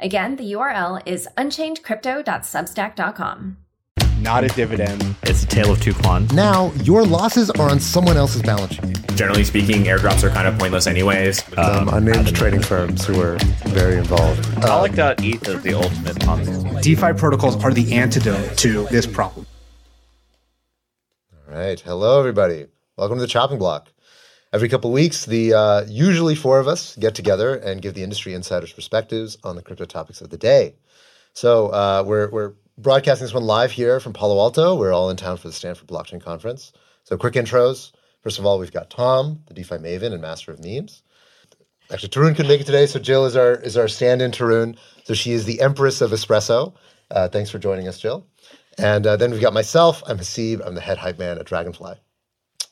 Again, the URL is unchainedcrypto.substack.com. Not a dividend. It's a tale of two clans. Now, your losses are on someone else's balance sheet. Generally speaking, airdrops are kind of pointless anyways. Um, unnamed trading firms who are very involved. I like that ETH is the ultimate Ponzi. DeFi protocols are the antidote to this problem. All right. Hello, everybody. Welcome to the chopping block. Every couple weeks, the uh, usually four of us get together and give the industry insiders' perspectives on the crypto topics of the day. So uh, we're we're broadcasting this one live here from Palo Alto. We're all in town for the Stanford Blockchain Conference. So quick intros. First of all, we've got Tom, the DeFi maven and master of memes. Actually, Tarun couldn't make it today, so Jill is our is our stand-in. Tarun, so she is the empress of espresso. Uh, thanks for joining us, Jill. And uh, then we've got myself. I'm Haseeb. I'm the head hype man at Dragonfly.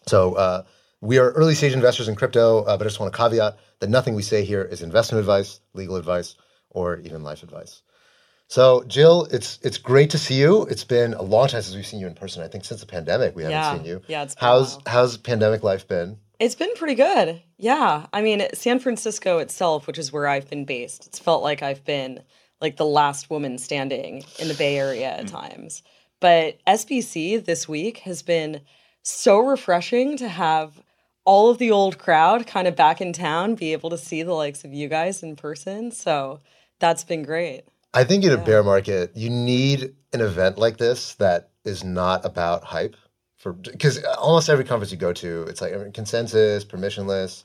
So uh, we are early stage investors in crypto, uh, but I just want to caveat that nothing we say here is investment advice, legal advice, or even life advice. So, Jill, it's it's great to see you. It's been a long time since we've seen you in person. I think since the pandemic we haven't Yeah. seen you. Yeah, it's been how's how's pandemic life been? It's been pretty good. Yeah. I mean, San Francisco itself, which is where I've been based, it's felt like I've been like the last woman standing in the Bay Area at times. But SBC this week has been so refreshing to have all of the old crowd kind of back in town, be able to see the likes of you guys in person. So that's been great. I think in a bear market, you need an event like this that is not about hype. For because almost every conference you go to, it's like I mean, consensus, permissionless.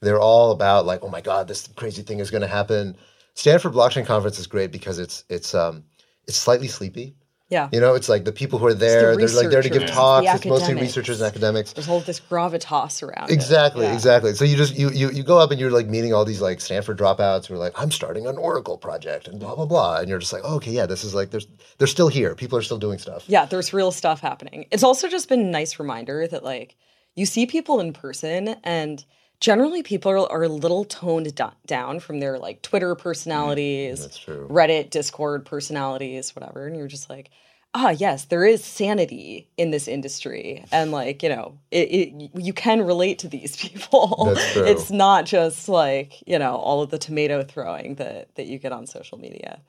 They're all about like, oh my god, this crazy thing is going to happen. Stanford Blockchain Conference is great because it's it's um it's slightly sleepy. Yeah. You know, it's like the people who are there, they're like there to give talks. the It's mostly researchers and academics. There's all this gravitas around it. Exactly, Yeah. exactly. So you just you, you you go up and you're like meeting all these like Stanford dropouts who are like, I'm starting an Oracle project and blah blah blah, and you're just like, oh, okay, yeah, this is like there's they're still here. People are still doing stuff. Yeah, there's real stuff happening. It's also just been a nice reminder that like you see people in person and generally people are, are a little toned do- down from their like Twitter personalities, That's true. Reddit, Discord personalities, whatever, and you're just like, ah, yes, there is sanity in this industry, and like you know, it, it you can relate to these people. It's not just like you know all of the tomato throwing that that you get on social media.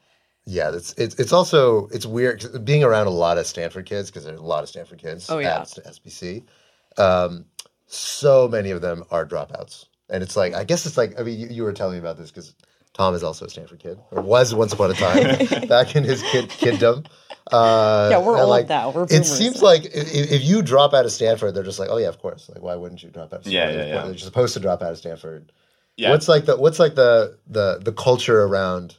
Yeah, it's it's it's also it's weird being around a lot of Stanford kids because there's a lot of Stanford kids Oh, yeah. at SBC. Um, so many of them are dropouts, and it's like I guess it's like I mean you, you were telling me about this because Tom is also a Stanford kid or was once upon a time back in his kid kiddom. Uh, Yeah, we're and, old like, now. We're it seems now. like if, if you drop out of Stanford, they're just like, oh yeah, of course. Like, why wouldn't you drop out? Of Yeah, Stanford? yeah, yeah. You're supposed to drop out of Stanford. Yeah. What's like the what's like the the the culture around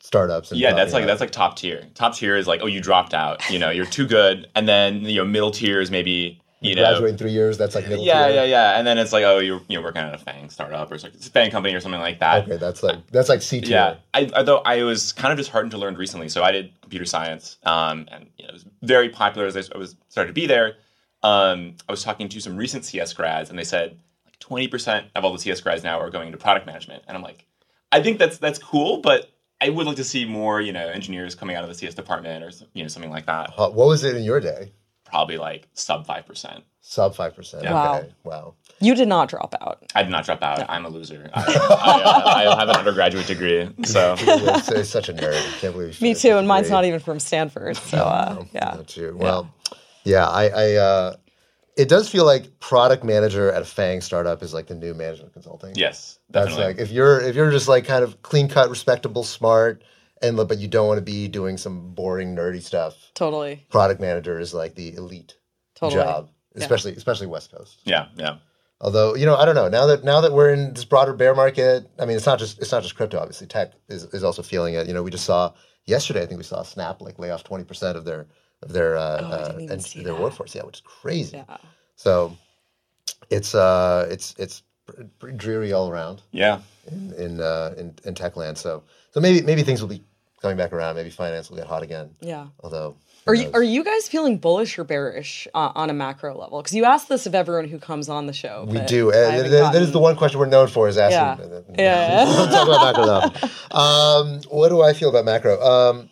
startups? And yeah, uh, that's like know, that's like top tier. Top tier is like, oh, you dropped out. You know, you're too good. And then you know, middle tier is maybe you know, graduate in three years. That's like middle yeah, tier. yeah, yeah. And then it's like, oh, you're you know working at a Fang startup or something, Fang company or something like that. Okay, that's like that's like C tier. Yeah, I, although I was kind of disheartened to learn recently. So I did computer science, um, and you know, it was very popular as I was started to be there. Um, I was talking to some recent CS grads, and they said like twenty percent of all the CS grads now are going into product management, and I'm like, I think that's that's cool, but I would like to see more, you know, engineers coming out of the CS department or you know something like that. Uh, What was it in your day? Probably like sub five percent. Sub five percent. Wow. Okay. Wow. You did not drop out. I did not drop out. I'm a loser. I, I, uh, I have an undergraduate degree, so it's, it's such a nerd. I can't believe. Me too, and a mine's not even from Stanford. So uh, yeah, Not you. Well, yeah, I, I uh, it does feel like product manager at a Fang startup is like the new management consulting. yes, That's like if you're if you're just like kind of clean cut, respectable, smart, and but you don't want to be doing some boring, nerdy stuff. totally, Product manager is like the elite totally. job, especially especially West Coast. yeah, yeah. Although you know, I don't know. Now that now that we're in this broader bear market, I mean, it's not just it's not just crypto. Obviously, tech is, is also feeling it. You know, we just saw yesterday. I think we saw Snap like lay off twenty percent of their of their uh, Oh, uh, and their that. workforce. Yeah, which is crazy. Yeah, So it's uh it's it's pretty dreary all around Yeah. in in, uh, in in tech land. So so maybe maybe things will be coming back around. Maybe finance will get hot again. Yeah. Although, Are you are you guys feeling bullish or bearish uh, on a macro level? Because you ask this of everyone who comes on the show. We do. Uh, that- that is the one question we're known for is asking. Yeah. Yeah. We'll talk about macro though. Um, what do I feel about macro? Um,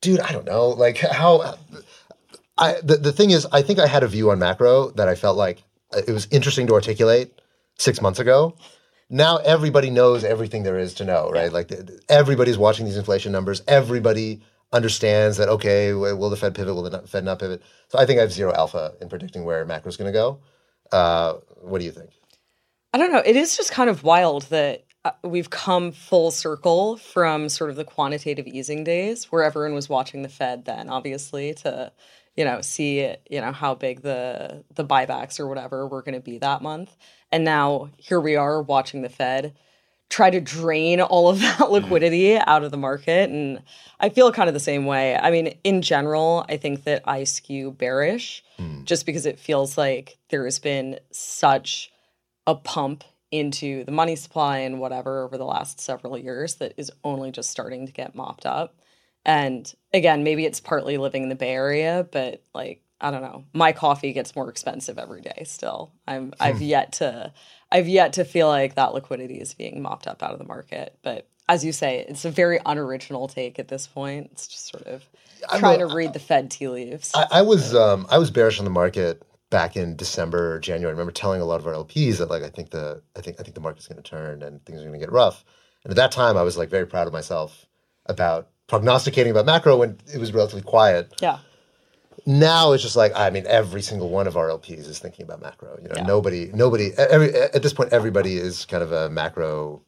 dude, I don't know. Like how. I the, the thing is, I think I had a view on macro that I felt like uh, it was interesting to articulate six months ago. Now everybody knows everything there is to know, right? Like the, everybody's watching these inflation numbers. Everybody understands that. Okay, will the Fed pivot? Will the Fed not pivot? So I think I have zero alpha in predicting where macro is going to go. Uh, what do you think? I don't know. It is just kind of wild that uh, we've come full circle from sort of the quantitative easing days where everyone was watching the Fed then, obviously, to you know see you know how big the the buybacks or whatever were going to be that month, and now here we are watching the Fed try to drain all of that mm-hmm. liquidity out of the market. And i feel kind of the same way. I mean in general i think that i skew bearish mm. just because it feels like there has been such a pump into the money supply and whatever over the last several years that is only just starting to get mopped up. And again maybe it's partly living in the bay area but like i don't know. My coffee gets more expensive every day still. I'm i've yet to i've yet to feel like that liquidity is being mopped up out of the market. But as you say it's a very unoriginal take at this point. It's just sort of trying to read the fed tea leaves. I, I was um, I was bearish on the market back in December, January. I remember telling a lot of our LPs that like I think the I think I think the market's going to turn and things are going to get rough. And at that time, I was like very proud of myself about prognosticating about macro when it was relatively quiet. yeah Now it's just like I mean, every single one of our LPs is thinking about macro. You know, Yeah. nobody nobody every at this point everybody is kind of a macro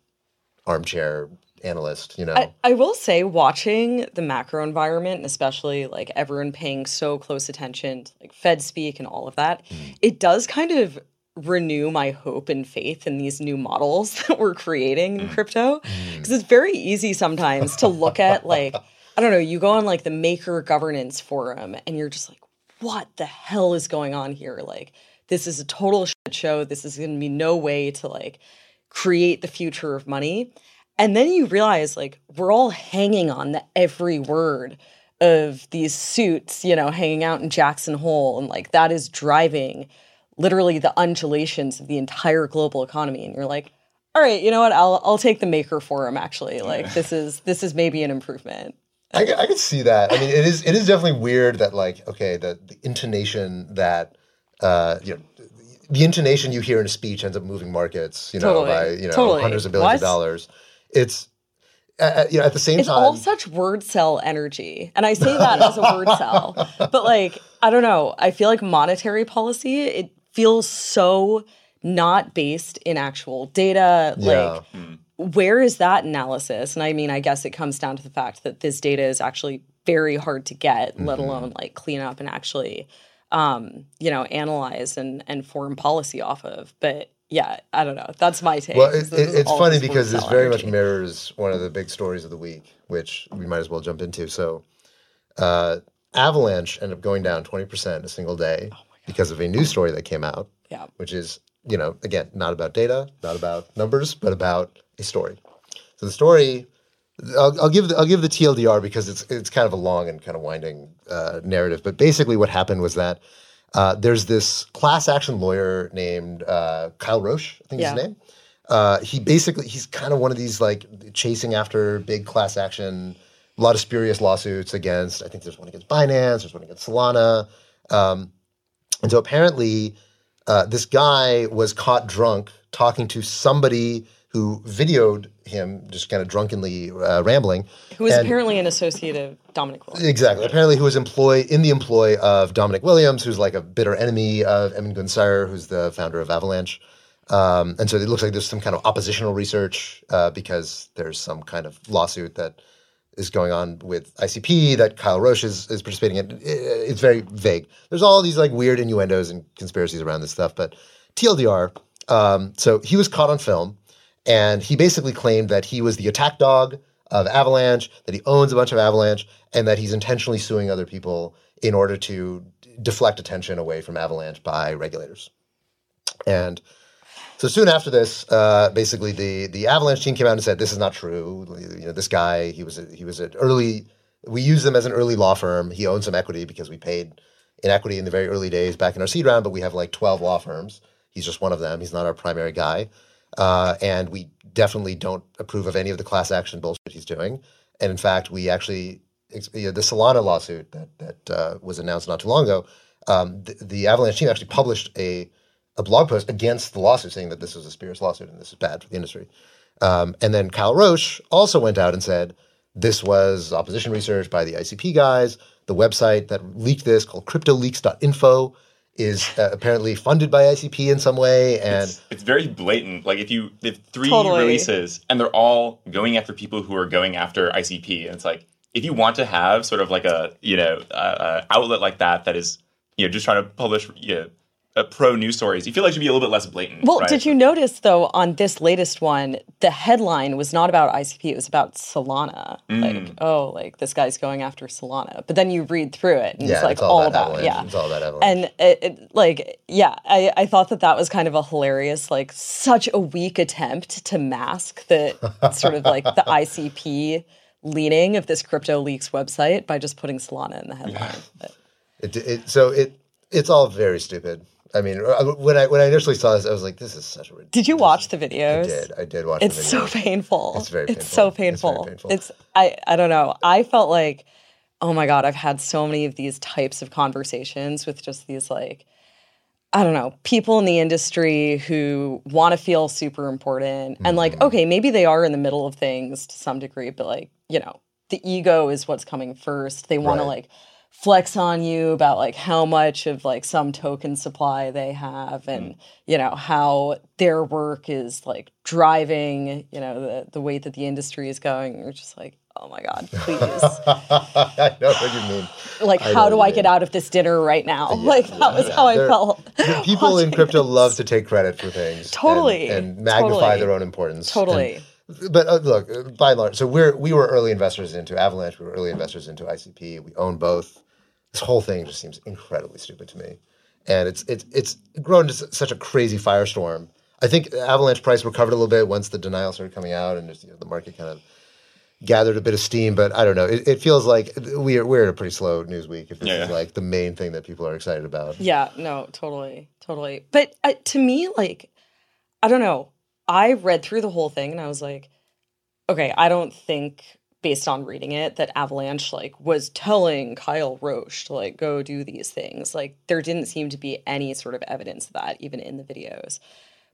armchair analyst. You know, I, I will say watching the macro environment and especially like everyone paying so close attention to like fed speak and all of that mm. it does kind of renew my hope and faith in these new models that we're creating in mm. crypto mm. because it's very easy sometimes to look at like i don't know you go on like the maker governance forum and you're just like what the hell is going on here like this is a total shit show this is going to be no way to like create the future of money and then you realize like we're all hanging on the every word of these suits, you know, hanging out in Jackson Hole. And like that is driving literally the undulations of the entire global economy. And you're like, all right, you know what? I'll I'll take the maker forum actually. Like this is this is maybe an improvement. I, I can see that. I mean, it is it is definitely weird that like okay, the, the intonation that uh, you know, the intonation you hear in a speech ends up moving markets. You know, Totally. by you know Totally. hundreds of billions of dollars. It's uh, uh, you know at the same It's time. all such wordcel energy. And I say that as a word cell. But like, I don't know. I feel like monetary policy, it feels so not based in actual data. Yeah. Like, where is that analysis? And I mean, I guess it comes down to the fact that this data is actually very hard to get, let Mm-hmm. alone like clean up and actually um, you know, analyze and and form policy off of. But yeah, I don't know. That's my take. Well, it, it, is funny because this very much mirrors one of the big stories of the week, which we might as well jump into. So, uh, Avalanche ended up going down 20% a single day because of a news story that came out, Yeah. which is, you know, again, not about data, not about numbers, but about a story. So the story, I'll, I'll give the, I'll give the TLDR because it's it's kind of a long and kind of winding uh, narrative. But basically, what happened was that uh, there's this class action lawyer named uh, Kyle Roche, I think is his name. Uh, he basically he's kind of one of these like chasing after big class action, a lot of spurious lawsuits against. I think there's one against Binance, there's one against Solana, um, and so apparently uh, this guy was caught drunk talking to somebody who videoed him just kind of drunkenly uh, rambling. Who is And- apparently an associate of Dominic Williams. Exactly. Apparently, who was employed in the employ of Dominic Williams, who's like a bitter enemy of Emin Gün Sirer, who's the founder of Avalanche. Um, and so it looks like there's some kind of oppositional research uh, because there's some kind of lawsuit that is going on with ICP that Kyle Roche is, is participating in. I- It's very vague. There's all these like weird innuendos and conspiracies around this stuff. But TLDR, um, so he was caught on film and he basically claimed that he was the attack dog of Avalanche, that he owns a bunch of Avalanche, and that he's intentionally suing other people in order to deflect attention away from Avalanche by regulators. And So soon after this, uh, basically the the Avalanche team came out and said this is not true. You know, this guy he was a, he was an early. We used them as an early law firm. He owns some equity because we paid in equity in the very early days back in our seed round. But we have like twelve law firms. He's just one of them. He's not our primary guy, uh, and we definitely don't approve of any of the class action bullshit he's doing. And in fact, we actually you know, the Solana lawsuit that that uh, was announced not too long ago. Um, the, the Avalanche team actually published a a blog post against the lawsuit, saying that this was a spurious lawsuit and this is bad for the industry. Um, and then Kyle Roche also went out and said this was opposition research by the ICP guys. The website that leaked this, called CryptoLeaks.info, is uh, apparently funded by ICP in some way. And It's, it's very blatant. Like if you if three Totally. releases and they're all going after people who are going after ICP, and it's like if you want to have sort of like a you know uh, uh, outlet like that that is you know just trying to publish you know, uh, pro news stories, you feel like it should be a little bit less blatant. Well, right? did you notice though on this latest one, the headline was not about ICP; it was about Solana. Mm. Like, oh, like this guy's going after Solana. But then you read through it, and yeah, it's like it's all, all about, about, Avalanche. yeah. It's all about Avalanche. And it, it, like, yeah, I, I thought that that was kind of a hilarious, like, such a weak attempt to mask the sort of like the ICP leaning of this crypto leaks website by just putting Solana in the headline. But- It, it, so it it's all very stupid. I mean, uh, when I when I initially saw this, I was like, "This is such a ridiculous." Did you watch the videos? I did. I did watch. It's the so painful. It's very It's so painful. It's very painful. painful. It's I I don't know. I felt like, oh my god, I've had so many of these types of conversations with just these like, I don't know, people in the industry who want to feel super important and like, Mm-hmm. okay, maybe they are in the middle of things to some degree, but like, you know, the ego is what's coming first. They want to like flex on you about like how much of like some token supply they have and you know how their work is like driving you know the the way that the industry is going you're just like oh my god please I know what you mean. like I how do i mean. get out of this dinner right now like that was how i They're- felt people in crypto this. love to take credit for things, Totally. and, magnify Totally. their own importance. totally And- but uh, look, uh, by and large, so we're we were early investors into Avalanche. We were early investors into ICP. We own both. This whole thing just seems incredibly stupid to me, and it's it's it's grown to such a crazy firestorm. I think Avalanche price recovered a little bit once the denial started coming out, and just, you know, the market kind of gathered a bit of steam. But I don't know. It, it feels like we're we're in a pretty slow news week. If this Yeah, is like the main thing that people are excited about. Yeah, no, totally, totally. But uh, to me, like, I don't know. I read through the whole thing and I was like, okay, I don't think, based on reading it, that Avalanche like was telling Kyle Roche to like go do these things. Like, there didn't seem to be any sort of evidence of that, even in the videos.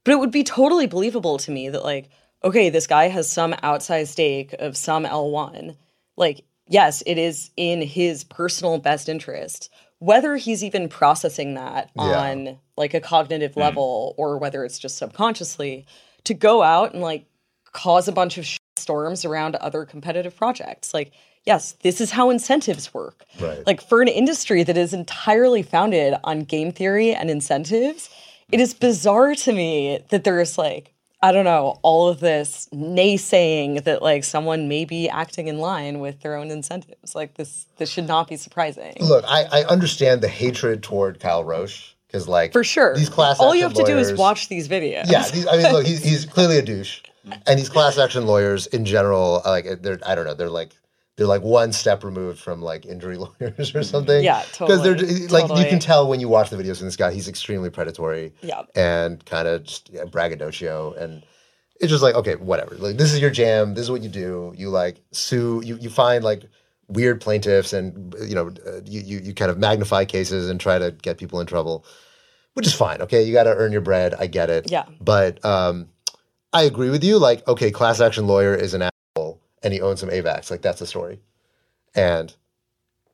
But it would be totally believable to me that like, okay, this guy has some outside stake of some L1. Like, yes, it is in his personal best interest. Whether he's even processing that Yeah. on like a cognitive mm. level or whether it's just subconsciously to go out and like cause a bunch of sh- storms around other competitive projects. Like, yes, this is how incentives work. Right. Like for an industry that is entirely founded on game theory and incentives, it is bizarre to me that there's like, I don't know, all of this naysaying that like someone may be acting in line with their own incentives. Like this this should not be surprising. Look, I, I understand the hatred toward Kyle Roche because, like, For sure. these class all you have to do is watch these videos. Yeah, these, I mean, look, he's, he's clearly a douche, and these class action lawyers in general, like, they're I don't know, they're like they're like one step removed from like injury lawyers or something. Yeah, totally. Because they're totally, like you can tell when you watch the videos from this guy, he's extremely predatory. Yeah. and kind of just yeah, braggadocio and. It's just like okay, whatever. Like this is your jam. This is what you do. You like sue. You you find like weird plaintiffs, and you know uh, you, you you kind of magnify cases and try to get people in trouble which is fine. Okay, you got to earn your bread. I get it. Yeah. But um, I agree with you. Like, okay, class action lawyer is an asshole, and he owns some AVAX. Like, that's the story. And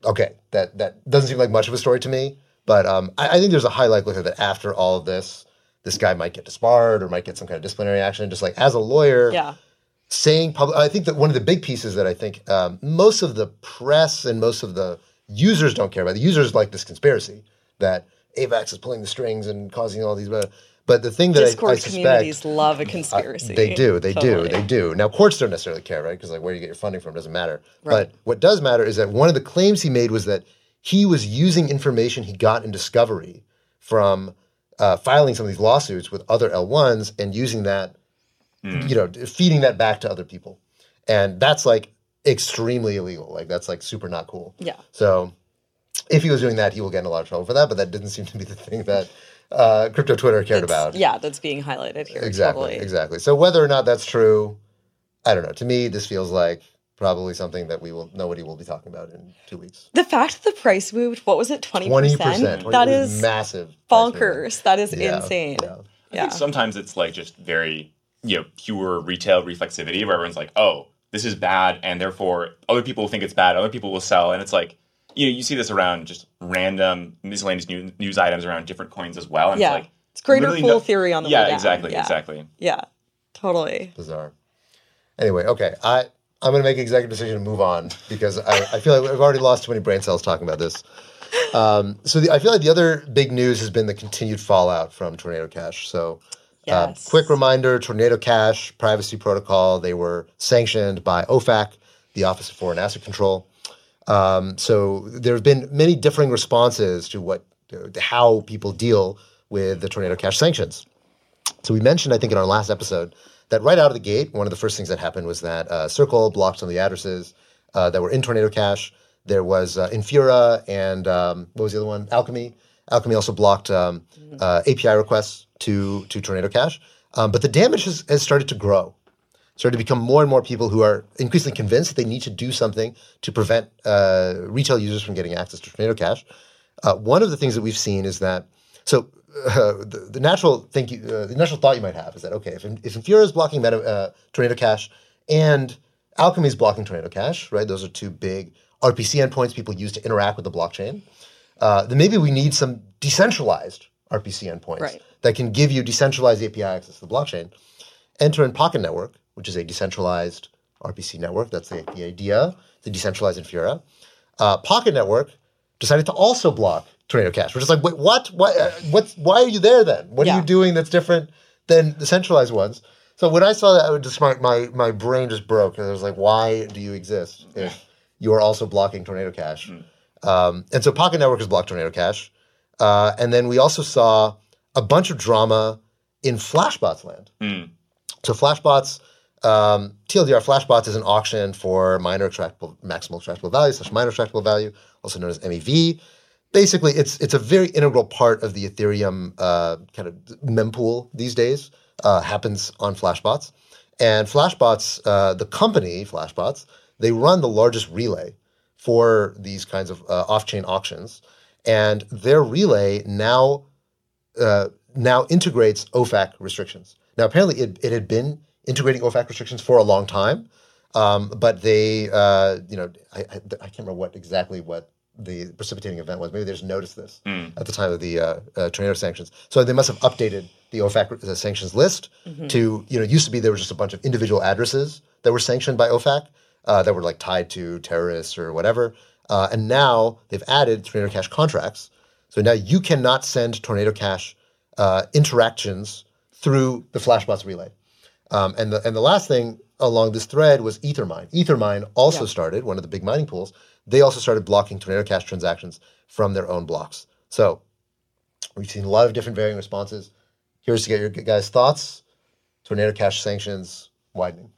okay, that that doesn't seem like much of a story to me. But um, I, I think there's a high likelihood that after all of this, this guy might get disbarred or might get some kind of disciplinary action. Just like as a lawyer, Yeah. saying public. I think that one of the big pieces that I think um, most of the press and most of the users don't care about. The users like this conspiracy that AVAX is pulling the strings and causing all these. But, but the thing that I, I Discord suspect communities love a conspiracy. they do, they Totally. do, they do. Now courts don't necessarily care, right? Because like where you get your funding from doesn't matter. But what does matter is that one of the claims he made was that he was using information he got in discovery from uh, filing some of these lawsuits with other L1s and using that, you know, feeding that back to other people. And that's like extremely illegal. Like that's like super not cool. Yeah. So if he was doing that, he will get in a lot of trouble for that. But that didn't seem to be the thing that uh, crypto Twitter cared about. Yeah, that's being highlighted here. Exactly. Totally. Exactly. So whether or not that's true, I don't know. To me, this feels like probably something that we will nobody will be talking about in two weeks. The fact that the price moved, what was it, 20%? That is massive. price bonkers. That is Yeah, insane. yeah. I think sometimes it's like just very, you know, pure retail reflexivity where everyone's like, oh, this is bad, and therefore other people will think it's bad, other people will sell. And it's like, you know, you see this around just random miscellaneous news, news items around different coins as well. And Yeah. it's like, It's greater literally fool no- theory on the yeah, way down. exactly, Yeah. exactly. Yeah, totally. Bizarre. Anyway, okay. I I'm going to make an executive decision to move on because I, I feel like I've already lost too many brain cells talking about this. Um, so the, I feel like the other big news has been the continued fallout from Tornado Cash. So, uh, Yes. quick reminder: Tornado Cash privacy protocol. They were sanctioned by OFAC, the Office of Foreign Asset Control. Um, so there have been many differing responses to what to how people deal with the Tornado Cash sanctions. So we mentioned, I think, in our last episode that right out of the gate, one of the first things that happened was that uh, Circle blocked some of the addresses uh, that were in Tornado Cash. There was uh, Infura and um, what was the other one? Alchemy. Alchemy also blocked um, uh, API requests to to Tornado Cash. Um, but the damage has, has started to grow. Started to become more and more people who are increasingly convinced that they need to do something to prevent uh, retail users from getting access to Tornado Cash. Uh, one of the things that we've seen is that so uh, the, the natural think you, uh, the natural thought you might have is that okay if if Infura is blocking Meta, uh, Tornado Cash and Alchemy is blocking Tornado Cash, right? Those are two big RPC endpoints people use to interact with the blockchain. Uh, then maybe we need some decentralized RPC endpoints Right. that can give you decentralized API access to the blockchain. Enter in Pocket Network, which is a decentralized RPC network. That's the, the idea, the decentralized Infura. Uh, Pocket Network decided to also block Tornado Cash, which is like, wait, what? Why, uh, what's, why are you there then? What are you doing that's different than the centralized ones? So when I saw that, I would just my, my, my brain just broke. And I was like, why do you exist if you are also blocking Tornado Cash? Um, and so Pocket Network has blocked Tornado Cash. Uh, and then we also saw a bunch of drama in Flashbots land. So Flashbots, um, TLDR Flashbots is an auction for miner extractable, maximal extractable value slash miner extractable value, also known as MEV. Basically, it's it's a very integral part of the Ethereum uh, kind of mempool these days. Uh, happens on Flashbots, and Flashbots, uh, the company Flashbots, they run the largest relay for these kinds of uh, off-chain auctions, and their relay now uh, now integrates OFAC restrictions. Now, apparently, it, it had been integrating OFAC restrictions for a long time, um, but they, uh, you know, I, I, I can't remember what exactly what the precipitating event was. Maybe they just noticed this at the time of the uh, uh, tornado sanctions. So they must have updated the OFAC uh, sanctions list to, you know, it used to be there was just a bunch of individual addresses that were sanctioned by OFAC uh, that were like tied to terrorists or whatever. Uh, and now they've added Tornado Cash contracts. So now you cannot send Tornado Cash uh, interactions through the Flashbots relay. Um, and the and the last thing along this thread was Ethermine. Ethermine also started one of the big mining pools. They also started blocking Tornado Cash transactions from their own blocks. So we've seen a lot of different varying responses. Here's to get your guys' thoughts. Tornado Cash sanctions widening.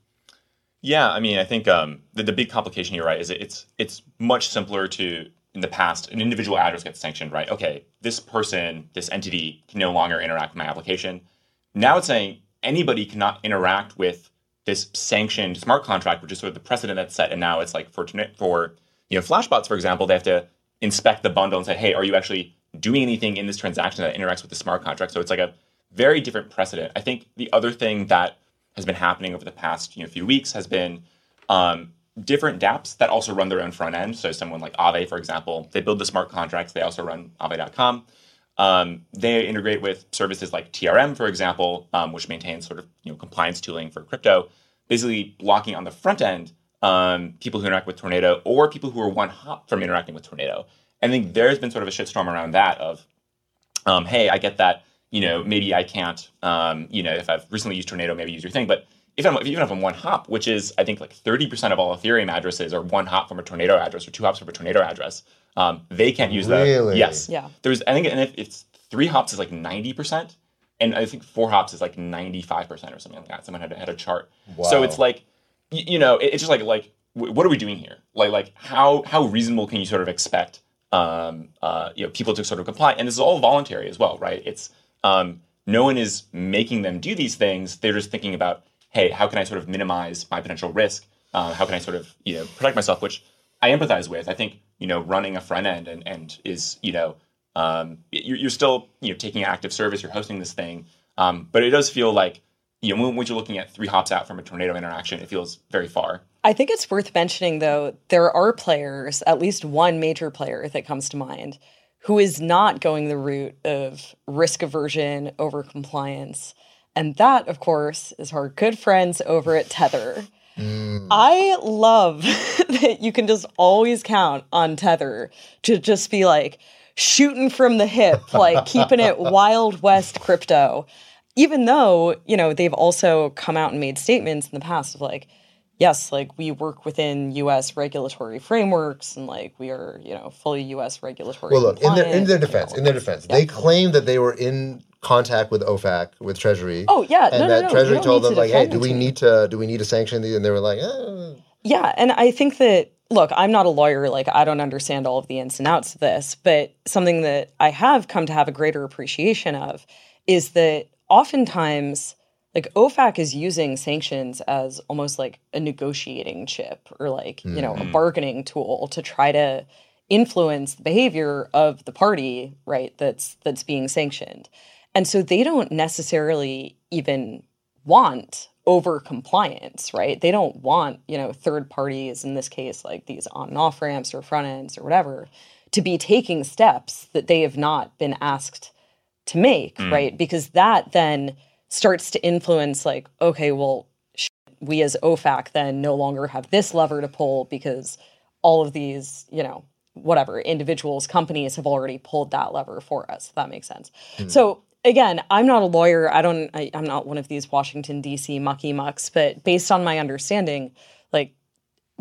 Yeah, I mean, I think um, the, the big complication here, right, is it's it's much simpler to in the past an individual address gets sanctioned, right? Okay, this person, this entity can no longer interact with my application. Now it's saying anybody cannot interact with this sanctioned smart contract, which is sort of the precedent that's set. And now it's like for for you know Flashbots, for example, they have to inspect the bundle and say, hey, are you actually doing anything in this transaction that interacts with the smart contract? So it's like a very different precedent. I think the other thing that has been happening over the past you know, few weeks has been um, different dApps that also run their own front end. So someone like Aave, for example, they build the smart contracts. They also run Aave.com. Um, they integrate with services like TRM, for example, um, which maintains sort of you know compliance tooling for crypto, basically blocking on the front end um, people who interact with Tornado or people who are one hop from interacting with Tornado. And i think there's been sort of a shitstorm around that of, um, hey, I get that you know maybe I can't um, you know if I've recently used Tornado, maybe use your thing, but if I'm even if I'm one hop, which is I think like 30% of all Ethereum addresses are one hop from a Tornado address or two hops from a Tornado address, um, they can't use that. Really? Yes. Yeah. There's I think and if it's three hops is like ninety percent, and I think four hops is like ninety five percent or something like that. Someone had had a chart. Wow. So it's like, y- you know, it- it's just like like wh- what are we doing here? Like like how how reasonable can you sort of expect um, uh, you know people to sort of comply? And this is all voluntary as well, right? It's um, no one is making them do these things. They're just thinking about, hey, how can I sort of minimize my potential risk? Uh, how can I sort of you know protect myself? Which I empathize with. I think you know running a front end and and is you know um, you're, you're still you know taking active service. You're hosting this thing, um, but it does feel like you know when, when you're looking at three hops out from a tornado interaction, it feels very far. I think it's worth mentioning, though, there are players, at least one major player that comes to mind, who is not going the route of risk aversion over compliance. And that, of course, is our good friends over at Tether. Mm. I love that you can just always count on Tether to just be like shooting from the hip, like keeping it Wild West crypto. Even though, you know, they've also come out and made statements in the past of like, yes, like we work within US regulatory frameworks and like we are, you know, fully US regulatory. Well, look in their in their defense, in their defense, they claim that they were in contact with OFAC, with Treasury. Oh, yeah. and No, no, that no, you Treasury told them to like, "Hey, do we need to do we need to sanction these?" And they were like, eh. Yeah, and I think that look, I'm not a lawyer, like I don't understand all of the ins and outs of this, but something that I have come to have a greater appreciation of is that oftentimes like OFAC is using sanctions as almost like a negotiating chip or like, you know, a bargaining tool to try to influence the behavior of the party, right, that's that's being sanctioned. And so they don't necessarily even want over compliance, right? They don't want, you know, third parties, in this case, like these on and off ramps or front ends or whatever, to be taking steps that they have not been asked to make, mm. right? Because that then starts to influence, like, okay, well, we as OFAC then no longer have this lever to pull because all of these, you know, whatever individuals, companies have already pulled that lever for us. If that makes sense. Mm. So again, I'm not a lawyer. I don't. I, I'm not one of these Washington D.C. mucky mucks. But based on my understanding, like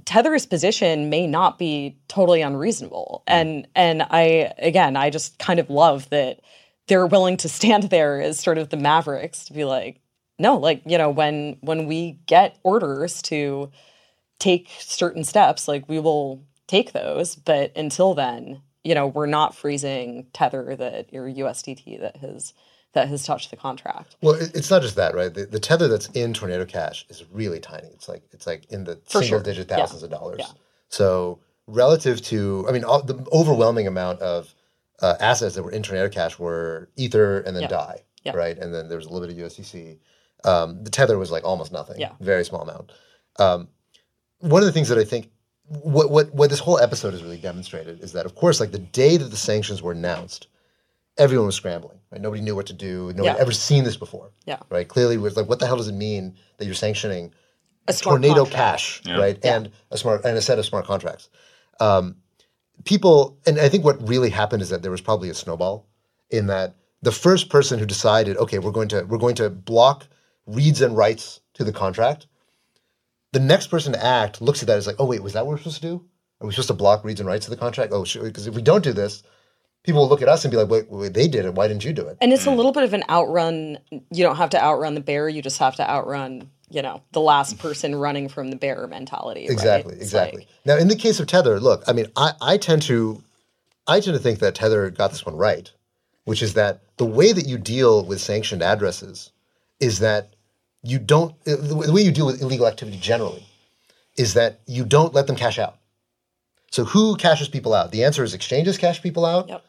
Tether's position may not be totally unreasonable. Hmm. And and I again, I just kind of love that they're willing to stand there as sort of the mavericks to be like, no, like you know, when when we get orders to take certain steps, like we will take those. But until then, you know, we're not freezing Tether that or USDT that has that has touched the contract. Well, it's not just that, right? The, the tether that's in Tornado Cash is really tiny. It's like it's like in the For single sure. digit Yeah. thousands of dollars. Yeah. So relative to, I mean, all, the overwhelming amount of uh, assets that were in Tornado Cash were Ether and then Yeah. Dai, Yeah. right? And then there was a little bit of USDC. Um, the tether was like almost nothing. Yeah. Very small amount. Um, one of the things that I think what what what this whole episode has really demonstrated is that of course like the day that the sanctions were announced everyone was scrambling right nobody knew what to do nobody Yeah. had ever seen this before Yeah. right clearly it was like what the hell does it mean that you're sanctioning A smart tornado contract. cash right and a smart and a set of smart contracts um, people and i think what really happened is that there was probably a snowball in that the first person who decided okay we're going to we're going to block reads and writes to the contract the next person to act looks at that as like, oh wait, was that what we're supposed to do? Are we supposed to block reads and writes to the contract? Oh, because if we don't do this, people will look at us and be like, wait, wait, they did it. Why didn't you do it? And it's a little bit of an outrun. You don't have to outrun the bear. You just have to outrun, you know, the last person running from the bear mentality. Exactly, It's exactly. like- now, in the case of Tether, look, I mean, I, I tend to, I tend to think that Tether got this one right, which is that the way that you deal with sanctioned addresses is that you don't. uh, The way the way you deal with illegal activity generally is that you don't let them cash out. So who cashes people out? The answer is exchanges cash people out. Yep.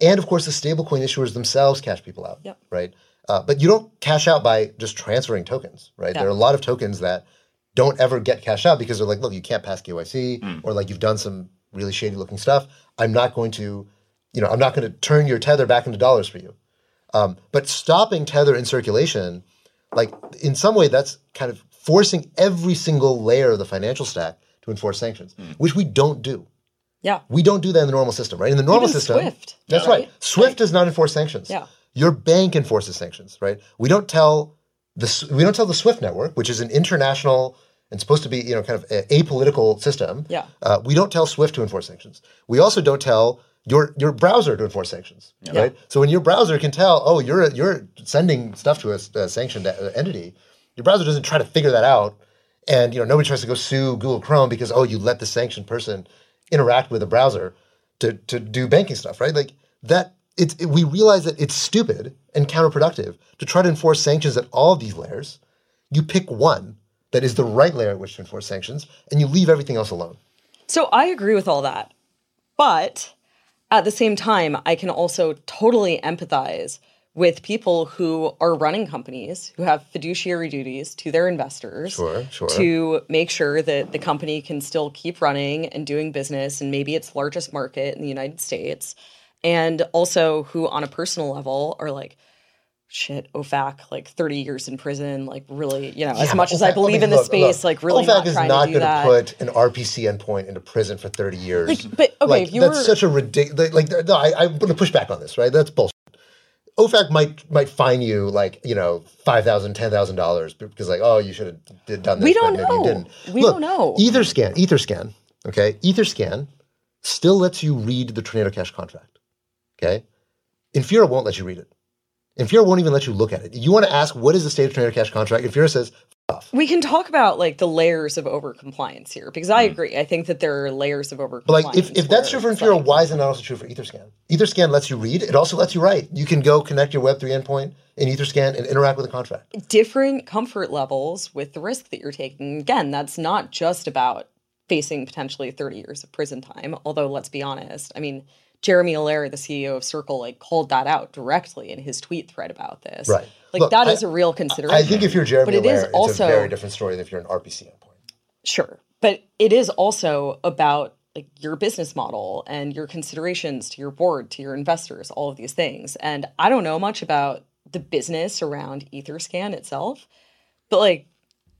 And of course, the stablecoin issuers themselves cash people out, Yep. right? Uh, but you don't cash out by just transferring tokens, right? Yeah. There are a lot of tokens that don't ever get cashed out because they're like, look, you can't pass KYC, or like you've done some really shady looking stuff. I'm not going to, you know, I'm not going to turn your tether back into dollars for you. Um, but stopping tether in circulation, like in some way, that's kind of forcing every single layer of the financial stack to enforce sanctions, which we don't do. Yeah. We don't do that in the normal system, right? In the normal Even system, Swift, that's right? right. Swift does not enforce sanctions. Yeah. Your bank enforces sanctions, right? We don't tell the we don't tell the Swift network, which is an international and supposed to be you know kind of a, apolitical system. Yeah. Uh, we don't tell Swift to enforce sanctions. We also don't tell your your browser to enforce sanctions, right? So when your browser can tell, oh, you're you're sending stuff to a, a sanctioned uh, entity, your browser doesn't try to figure that out, and you know nobody tries to go sue Google Chrome because oh, you let the sanctioned person interact with a browser to to do banking stuff, right? Like that. It's it, we realize that it's stupid and counterproductive to try to enforce sanctions at all these layers. You pick one that is the right layer at which to enforce sanctions, and you leave everything else alone. So I agree with all that. But at the same time, I can also totally empathize with people who are running companies who have fiduciary duties to their investors Sure, sure. to make sure that the company can still keep running and doing business and maybe its largest market in the United States. And also who on a personal level are like, shit, OFAC, like 30 years in prison, like really, you know, as Yeah, much as I OFAC believe mean, in the space, look, like really OFAC not is not to gonna that. put an RPC endpoint into prison for 30 years. Like, but, okay, like, you that's were- such a ridiculous. Like, no, I, I'm going to push back on this. Right, that's bullshit. OFAC might might fine you like you know five thousand, ten thousand dollars because like oh you should have did, done this. We don't know. We Look, don't know. EtherScan, EtherScan, okay, EtherScan still lets you read the Tornado Cash contract. Okay, Infura won't let you read it. Infura won't even let you look at it. You want to ask what is the state of Tornado Cash contract? Infura says We can talk about like the layers of overcompliance here because I hmm. agree. I think that there are layers of overcompliance. But like, if, if that's true for Infura, like- why is it not also true for EtherScan? EtherScan lets you read. It also lets you write. You can go connect your Web3 endpoint in EtherScan and interact with the contract. different comfort levels with the risk that you're taking. Again, that's not just about facing potentially 30 years of prison time. Although, let's be honest, I mean, Jeremy Allaire, the CEO of Circle, like called that out directly in his tweet thread about this. Right. Like Look, that is a real consideration. I think if you're Jeremy but it is Allaire, also it's a very different story than if you're an RPC endpoint. Sure. But it is also about like your business model and your considerations to your board, to your investors, all of these things. And I don't know much about the business around Etherscan itself, but like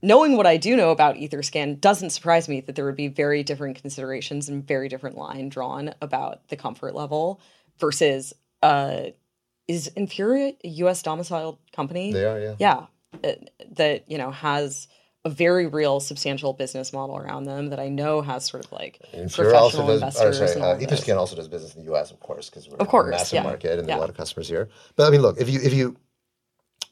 knowing what I do know about Etherscan doesn't surprise me that there would be very different considerations and very different line drawn about the comfort level versus uh is Infura a US domiciled company? They are, yeah. yeah uh, that you know has a very real substantial business model around them that I know has sort of like Infura professional does, investors sorry, and uh, all. EtherScan also does business in the US, of course, because we're Of course, a massive yeah. market and there are Yeah. a lot of customers here. But I mean, look, if you if you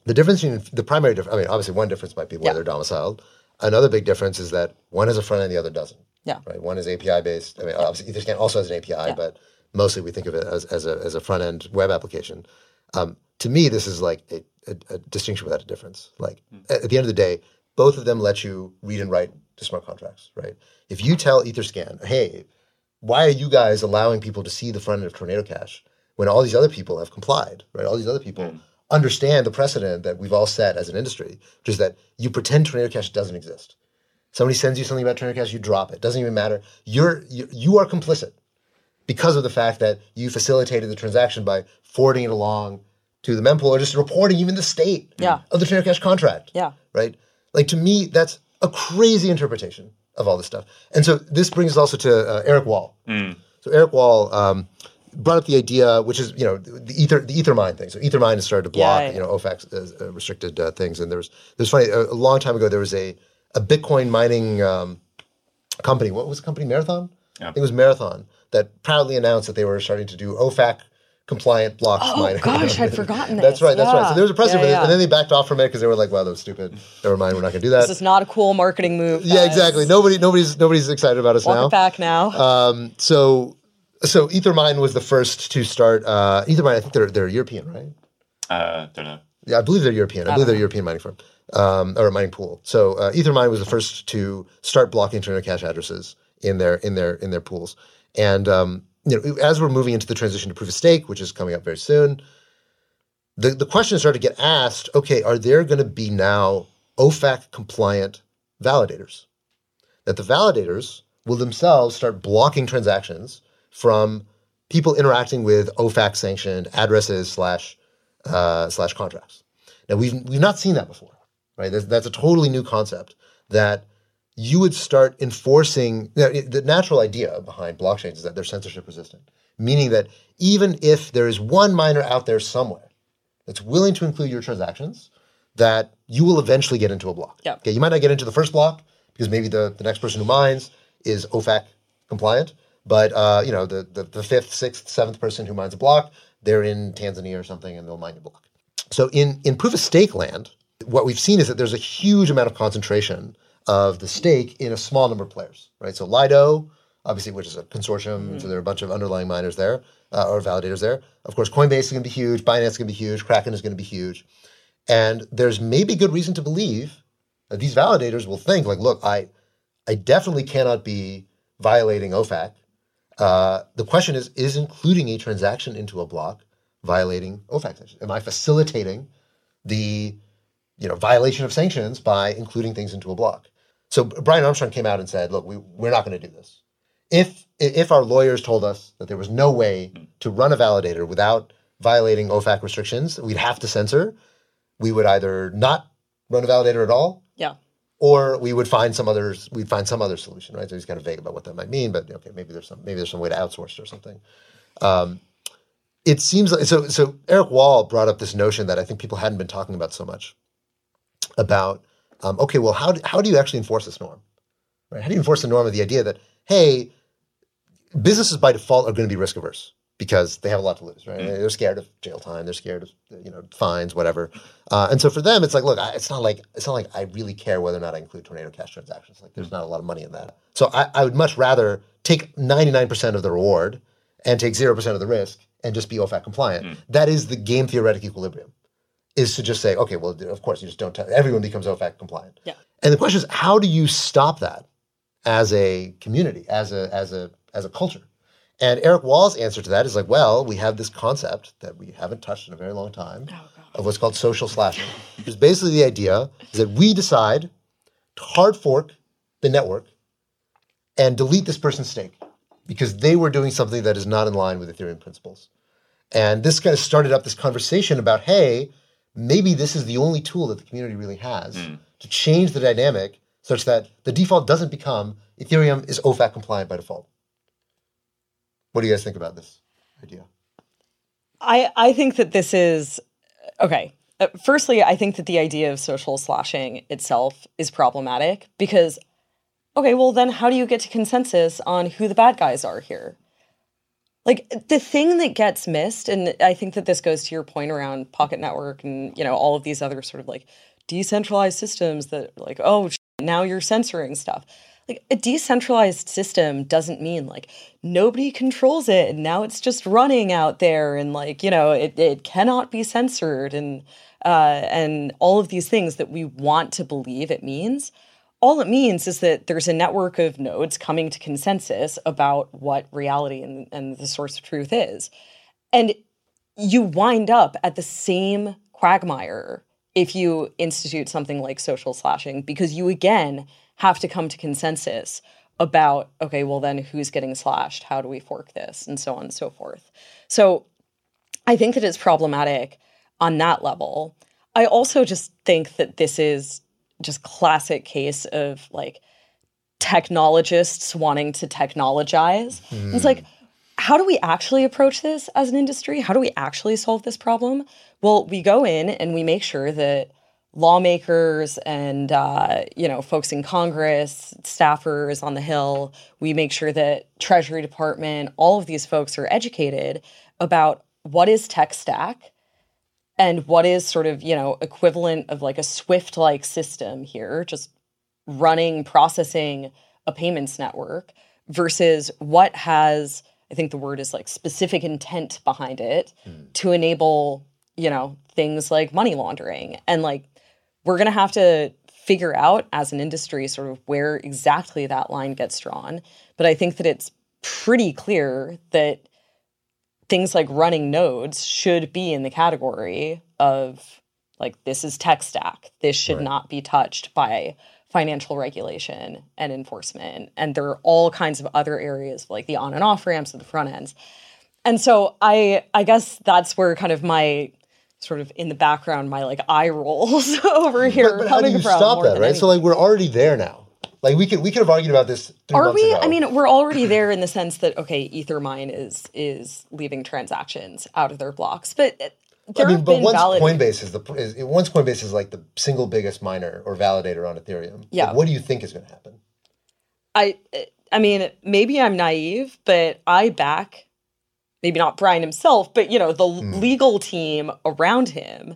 the difference between the primary difference, I mean, obviously one difference might be where Yeah. they're domiciled. Another big difference is that one has a front end, the other doesn't. Yeah. Right. One is API based. I mean, obviously EtherScan also has an API, but mostly we think of it as, as a as a front end web application. Um, to me, this is like a, a, a distinction without a difference. Like at, at the end of the day, both of them let you read and write to smart contracts. Right. If you tell EtherScan, hey, why are you guys allowing people to see the front end of Tornado Cash when all these other people have complied, right? All these other people understand the precedent that we've all set as an industry, which is that you pretend Tornado Cash doesn't exist. Somebody sends you something about Tornado Cash, you drop it. Doesn't even matter. You're you, you are complicit because of the fact that you facilitated the transaction by forwarding it along to the mempool or just reporting even the state Yeah. of the Tornado Cash contract Yeah. right? Like to me, that's a crazy interpretation of all this stuff. And so this brings us also to uh, Eric Wall. So Eric Wall um, brought up the idea, which is you know the ether the Ethermine thing. So Ethermine has started to block Yeah, yeah. you know OFAC uh, uh, restricted uh, things. And there was there's funny a, a long time ago there was a a Bitcoin mining um, company. What was the company? Marathon. I think it was Marathon that proudly announced that they were starting to do OFAC compliant blocks Oh, mining. gosh, I'd forgotten that. that's right. That's right. So there was a precedent, Yeah, for this, yeah. and then they backed off from it because they were like, "Wow, that was stupid. Never mind, we're not going to do that." This is not a cool marketing move. Yeah, exactly. Nobody, nobody's, nobody's excited about us Walk now. back now. Um, so, so Ethermine was the first to start. Uh, Ethermine, I think they're they're European, right? Uh, don't know. Yeah, I believe they're European. I, believe they're a European mining firm um, or a mining pool. So uh, Ethermine was the first to start blocking Tornado Cash addresses in their in their in their pools. And um, you know, as we're moving into the transition to proof of stake, which is coming up very soon, the the questions start to get asked. Okay, are there going to be now OFAC compliant validators? That the validators will themselves start blocking transactions from people interacting with OFAC sanctioned addresses slash uh, slash contracts. Now we've we've not seen that before, right? That's, that's a totally new concept that you would start enforcing. you know, the natural idea behind blockchains is that they're censorship resistant, meaning that even if there is one miner out there somewhere that's willing to include your transactions, that you will eventually get into a block. Yeah. Okay, you might not get into the first block because maybe the, the next person who mines is OFAC compliant, But uh, you know, the, the the fifth, sixth, seventh person who mines a block, they're in Tanzania or something, and they'll mine a block. So in in proof of stake land, what we've seen is that there's a huge amount of concentration of the stake in a small number of players, right? So Lido, obviously, which is a consortium, so there are a bunch of underlying miners there uh, or validators there. Of course, Coinbase is going to be huge, Binance is going to be huge, Kraken is going to be huge, and there's maybe good reason to believe that these validators will think like, look, I I definitely cannot be violating OFAC. Uh, the question is, is including a transaction into a block violating OFAC sanctions? Am I facilitating the you know violation of sanctions by including things into a block? So Brian Armstrong came out and said, look, we, we're not going to do this. If if our lawyers told us that there was no way to run a validator without violating OFAC restrictions, we'd have to censor. We would either not run a validator at all, Yeah. Or we would find some others. We'd find some other solution, right? So he's kind of vague about what that might mean, but okay, maybe there's some maybe there's some way to outsource it or something. Um, it seems like so. So Eric Wall brought up this notion that I think people hadn't been talking about so much about. Um, okay, well, how do, how do you actually enforce this norm? Right? How do you enforce the norm of the idea that hey, businesses by default are going to be risk averse because they have a lot to lose, right? Mm. They're scared of jail time, they're scared of you know fines, whatever. Uh, and so for them, it's like, look, I, it's not like it's not like I really care whether or not I include tornado cash transactions. Like, there's mm. not a lot of money in that. So I, I would much rather take 99% of the reward and take 0% of the risk and just be OFAC compliant. Mm. That is the game theoretic equilibrium. Is to just say, okay, well, of course, you just don't. Tell, everyone becomes OFAC compliant. Yeah. And the question is, how do you stop that as a community, as a as a as a culture? And Eric Wall's answer to that is like, well, we have this concept that we haven't touched in a very long time oh, of what's called social slashing. Which is basically the idea is that we decide to hard fork the network and delete this person's stake because they were doing something that is not in line with Ethereum principles. And this kind of started up this conversation about, hey, maybe this is the only tool that the community really has hmm. to change the dynamic such that the default doesn't become Ethereum is OFAC compliant by default. What do you guys think about this idea? I I think that this is okay. Uh, firstly, I think that the idea of social slashing itself is problematic because okay, well then how do you get to consensus on who the bad guys are here? Like the thing that gets missed and I think that this goes to your point around Pocket Network and you know all of these other sort of like decentralized systems that like oh now you're censoring stuff. Like a decentralized system doesn't mean like nobody controls it and now it's just running out there and like you know it, it cannot be censored and uh, and all of these things that we want to believe it means. All it means is that there's a network of nodes coming to consensus about what reality and, and the source of truth is. And you wind up at the same quagmire if you institute something like social slashing because you again have to come to consensus about okay well then who's getting slashed? How do we fork this? And so on and so forth. So i think that it's problematic on that level. I also just think that this is just classic case of like technologists wanting to technologize. Hmm. It's like how do we actually approach this as an industry? How do we actually solve this problem? Well, we go in and we make sure that lawmakers and uh, you know folks in Congress, staffers on the Hill, we make sure that Treasury Department, all of these folks are educated about what is tech stack and what is sort of you know equivalent of like a Swift like system here, just running processing a payments network versus what has I think the word is like specific intent behind it to enable, you know, things like money laundering. And like we're going to have to figure out as an industry sort of where exactly that line gets drawn. But I think that it's pretty clear that things like running nodes should be in the category of like this is tech stack. This should not be touched by financial regulation and enforcement. And there are all kinds of other areas like the on and off ramps at the front ends. And so I I guess that's where kind of my sort of in the background my like eye rolls over here But how do you stop that, right? So like we're already there now. Like we could we could have argued about this. Three Are we? Ago. I mean, we're already there in the sense that okay, Ethermine is is leaving transactions out of their blocks, but there I mean, have but been once valid. Coinbase is the is, once Coinbase is like the single biggest miner or validator on Ethereum. like, Yeah. what do you think is going to happen? I I mean, maybe I'm naive, but I back maybe not Brian himself, but you know, the Hmm. legal team around him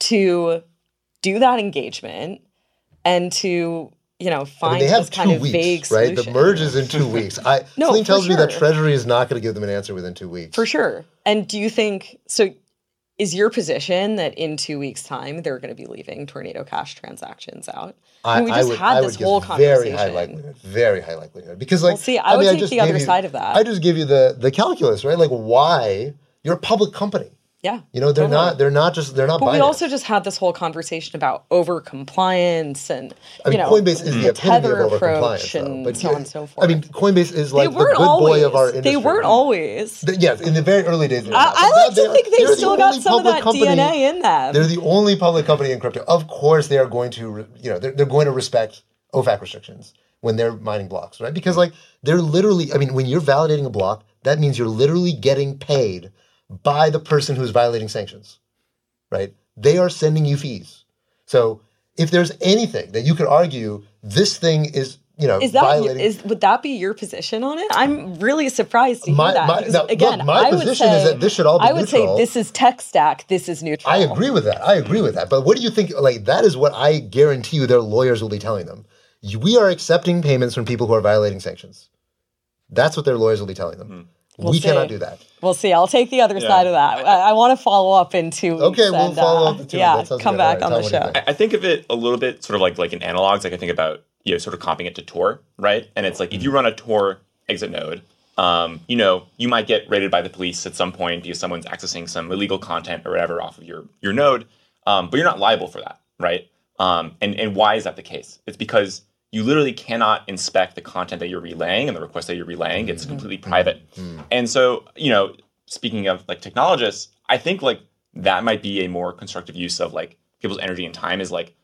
to do that engagement and to, you know, I find mean, they have two of weeks, vague right? The solution. merge is in two weeks. I No, tells me that. Treasury is not going to give them an answer within two weeks. For sure. And do you think so? Is your position that in two weeks' time they're going to be leaving Tornado Cash transactions out? I, mean, we just would, had I this whole guess very high conversation. likelihood, very high likelihood. Because like, Well, see, I would take just the other you- side of that. I just give you the the calculus, right? Like, why you're a public company? Yeah. You know, they're totally. not. They're not just. They're not. But we also just had this whole conversation about over compliance and I mean, you know Coinbase is the, the epitome tether of approach though. and But so on and so forth. I mean, Coinbase is like the good always. boy of our industry. They weren't always. Th- Yes, in the very early days. I. I like to are- think they're they've the still got some of that company- DNA in them. They're the only public company in crypto. Of course, they are going to, you know, they're, they're going to respect OFAC restrictions when they're mining blocks, right? Because like they're literally, I mean, when you're validating a block, that means you're literally getting paid by the person who's violating sanctions, right? They are sending you fees. So if there's anything that you could argue, this thing is, you know, Is that violating. is would that be your position on it? I'm really surprised to hear My- that. my- because, now, look, again, my I would position say, is that this should all be I would neutral. say this is tech stack. This is neutral. I agree with that. I agree with that. But what do you think? Like that is what I guarantee you their lawyers will be telling them. We are accepting payments from people who are violating sanctions. That's what their lawyers will be telling them. Hmm. We'll we cannot see. do that. We'll see. I'll take the other Yeah. side of that. I, I want to follow up in two weeks. Okay, we'll and, follow uh, up in two Yeah, weeks. That come good. back All right, on the Tom, what do you show. think? I I think of it a little bit sort of like like in analogs. Like I think about you know sort of comping it to Tor, right? And it's like if you run a Tor exit node, um, you know you might get raided by the police at some point because someone's accessing some illegal content or whatever off of your your node, um, but you're not liable for that, right? Um, and and why is that the case? It's because you literally cannot inspect the content that you're relaying and the request that you're relaying. It's completely private. And so, you know, speaking of like technologists, I think like that might be a more constructive use of like people's energy and time is like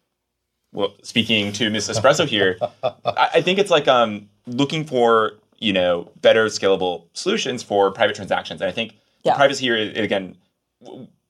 well speaking to Miss Espresso here, I, I think it's like um looking for, you know, better scalable solutions for private transactions. And I think Yeah. the privacy here again,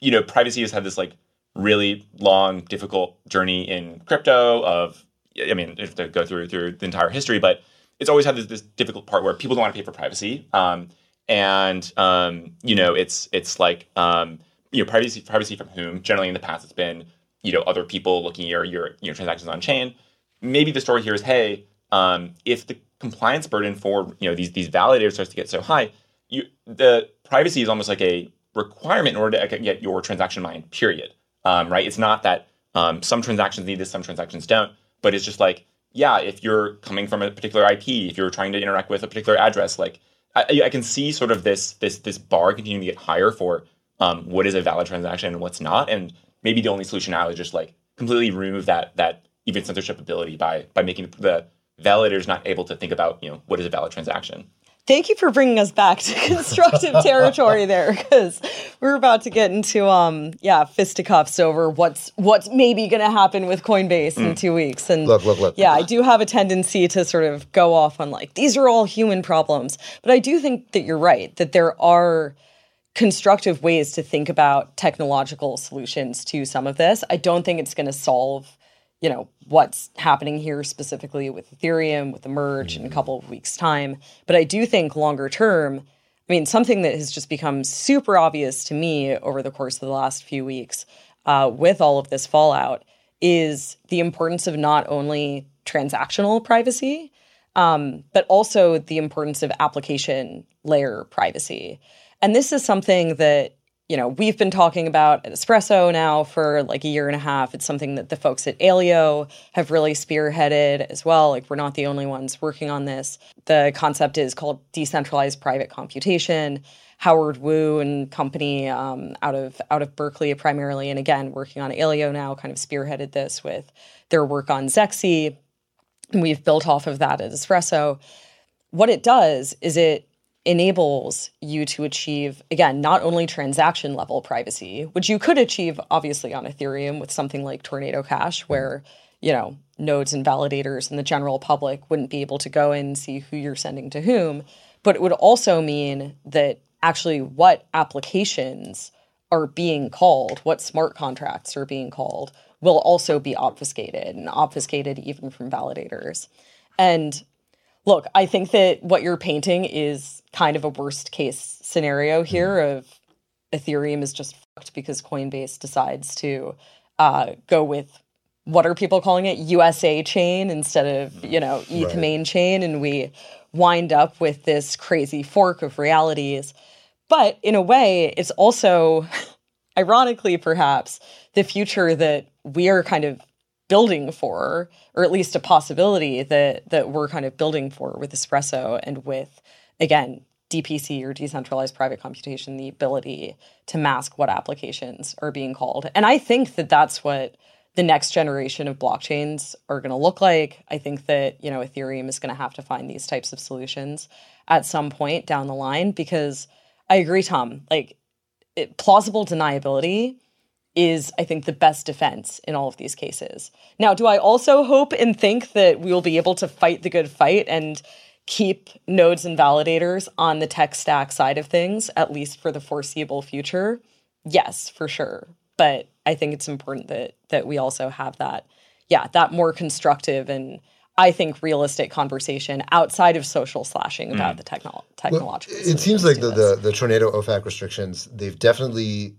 you know, privacy has had this like really long, difficult journey in crypto of I mean, if to go through through the entire history, but it's always had this, this difficult part where people don't want to pay for privacy. Um, and um, you know, it's it's like um, you know, privacy privacy from whom? Generally, in the past, it's been you know other people looking at your your your transactions on chain. Maybe the story here is, hey, um, if the compliance burden for you know these these validators starts to get so high, you the privacy is almost like a requirement in order to get your transaction mined. Period. Um, right? It's not that um, some transactions need this, some transactions don't, but it's just like yeah, if you're coming from a particular IP, if you're trying to interact with a particular address, like I, I can see sort of this this this bar continuing to get higher for um, what is a valid transaction and what's not, and maybe the only solution now is just like completely remove that that even censorship ability by by making the validators not able to think about you know what is a valid transaction. Thank you for bringing us back to constructive territory there, because we're about to get into um yeah fisticuffs over what's what's maybe going to happen with Coinbase in two weeks. And Look, look, look. yeah, I do have a tendency to sort of go off on like these are all human problems, but I do think that you're right that there are constructive ways to think about technological solutions to some of this. I don't think it's going to solve, you know, what's happening here specifically with Ethereum, with the merge in a couple of weeks' time. But I do think longer term, I mean, something that has just become super obvious to me over the course of the last few weeks uh, with all of this fallout is the importance of not only transactional privacy, um, but also the importance of application layer privacy. And this is something that, you know, we've been talking about Espresso now for like a year and a half. It's something that the folks at Aleo have really spearheaded as well. Like, we're not the only ones working on this. The concept is called decentralized private computation. Howard Wu and company um, out of out of Berkeley primarily, and again working on Aleo now, kind of spearheaded this with their work on Zexe. And we've built off of that at Espresso. What it does is it enables you to achieve, again, not only transaction level privacy, which you could achieve obviously on Ethereum with something like Tornado Cash, mm-hmm. where, you know, nodes and validators and the general public wouldn't be able to go and see who you're sending to whom. But it would also mean that actually what applications are being called, what smart contracts are being called, will also be obfuscated and obfuscated even from validators. And look, I think that what you're painting is kind of a worst case scenario here of Ethereum is just fucked because Coinbase decides to uh, go with what are people calling it USA chain instead of you know ETH Right. main chain, and we wind up with this crazy fork of realities. But in a way, it's also, ironically, perhaps the future that we are kind of building for, or at least a possibility that that we're kind of building for with Espresso and with again DPC or decentralized private computation, the ability to mask what applications are being called. And I think that that's what the next generation of blockchains are going to look like. I think that, you know, Ethereum is going to have to find these types of solutions at some point down the line because I agree Tom, like it, plausible deniability is I think the best defense in all of these cases. Now, do I also hope and think that we will be able to fight the good fight and keep nodes and validators on the tech stack side of things at least for the foreseeable future? Yes, for sure. But I think it's important that that we also have that yeah, that more constructive and I think realistic conversation outside of social slashing about mm. the technol- technological. It seems like the, solutions to this. the the tornado OFAC restrictions they've definitely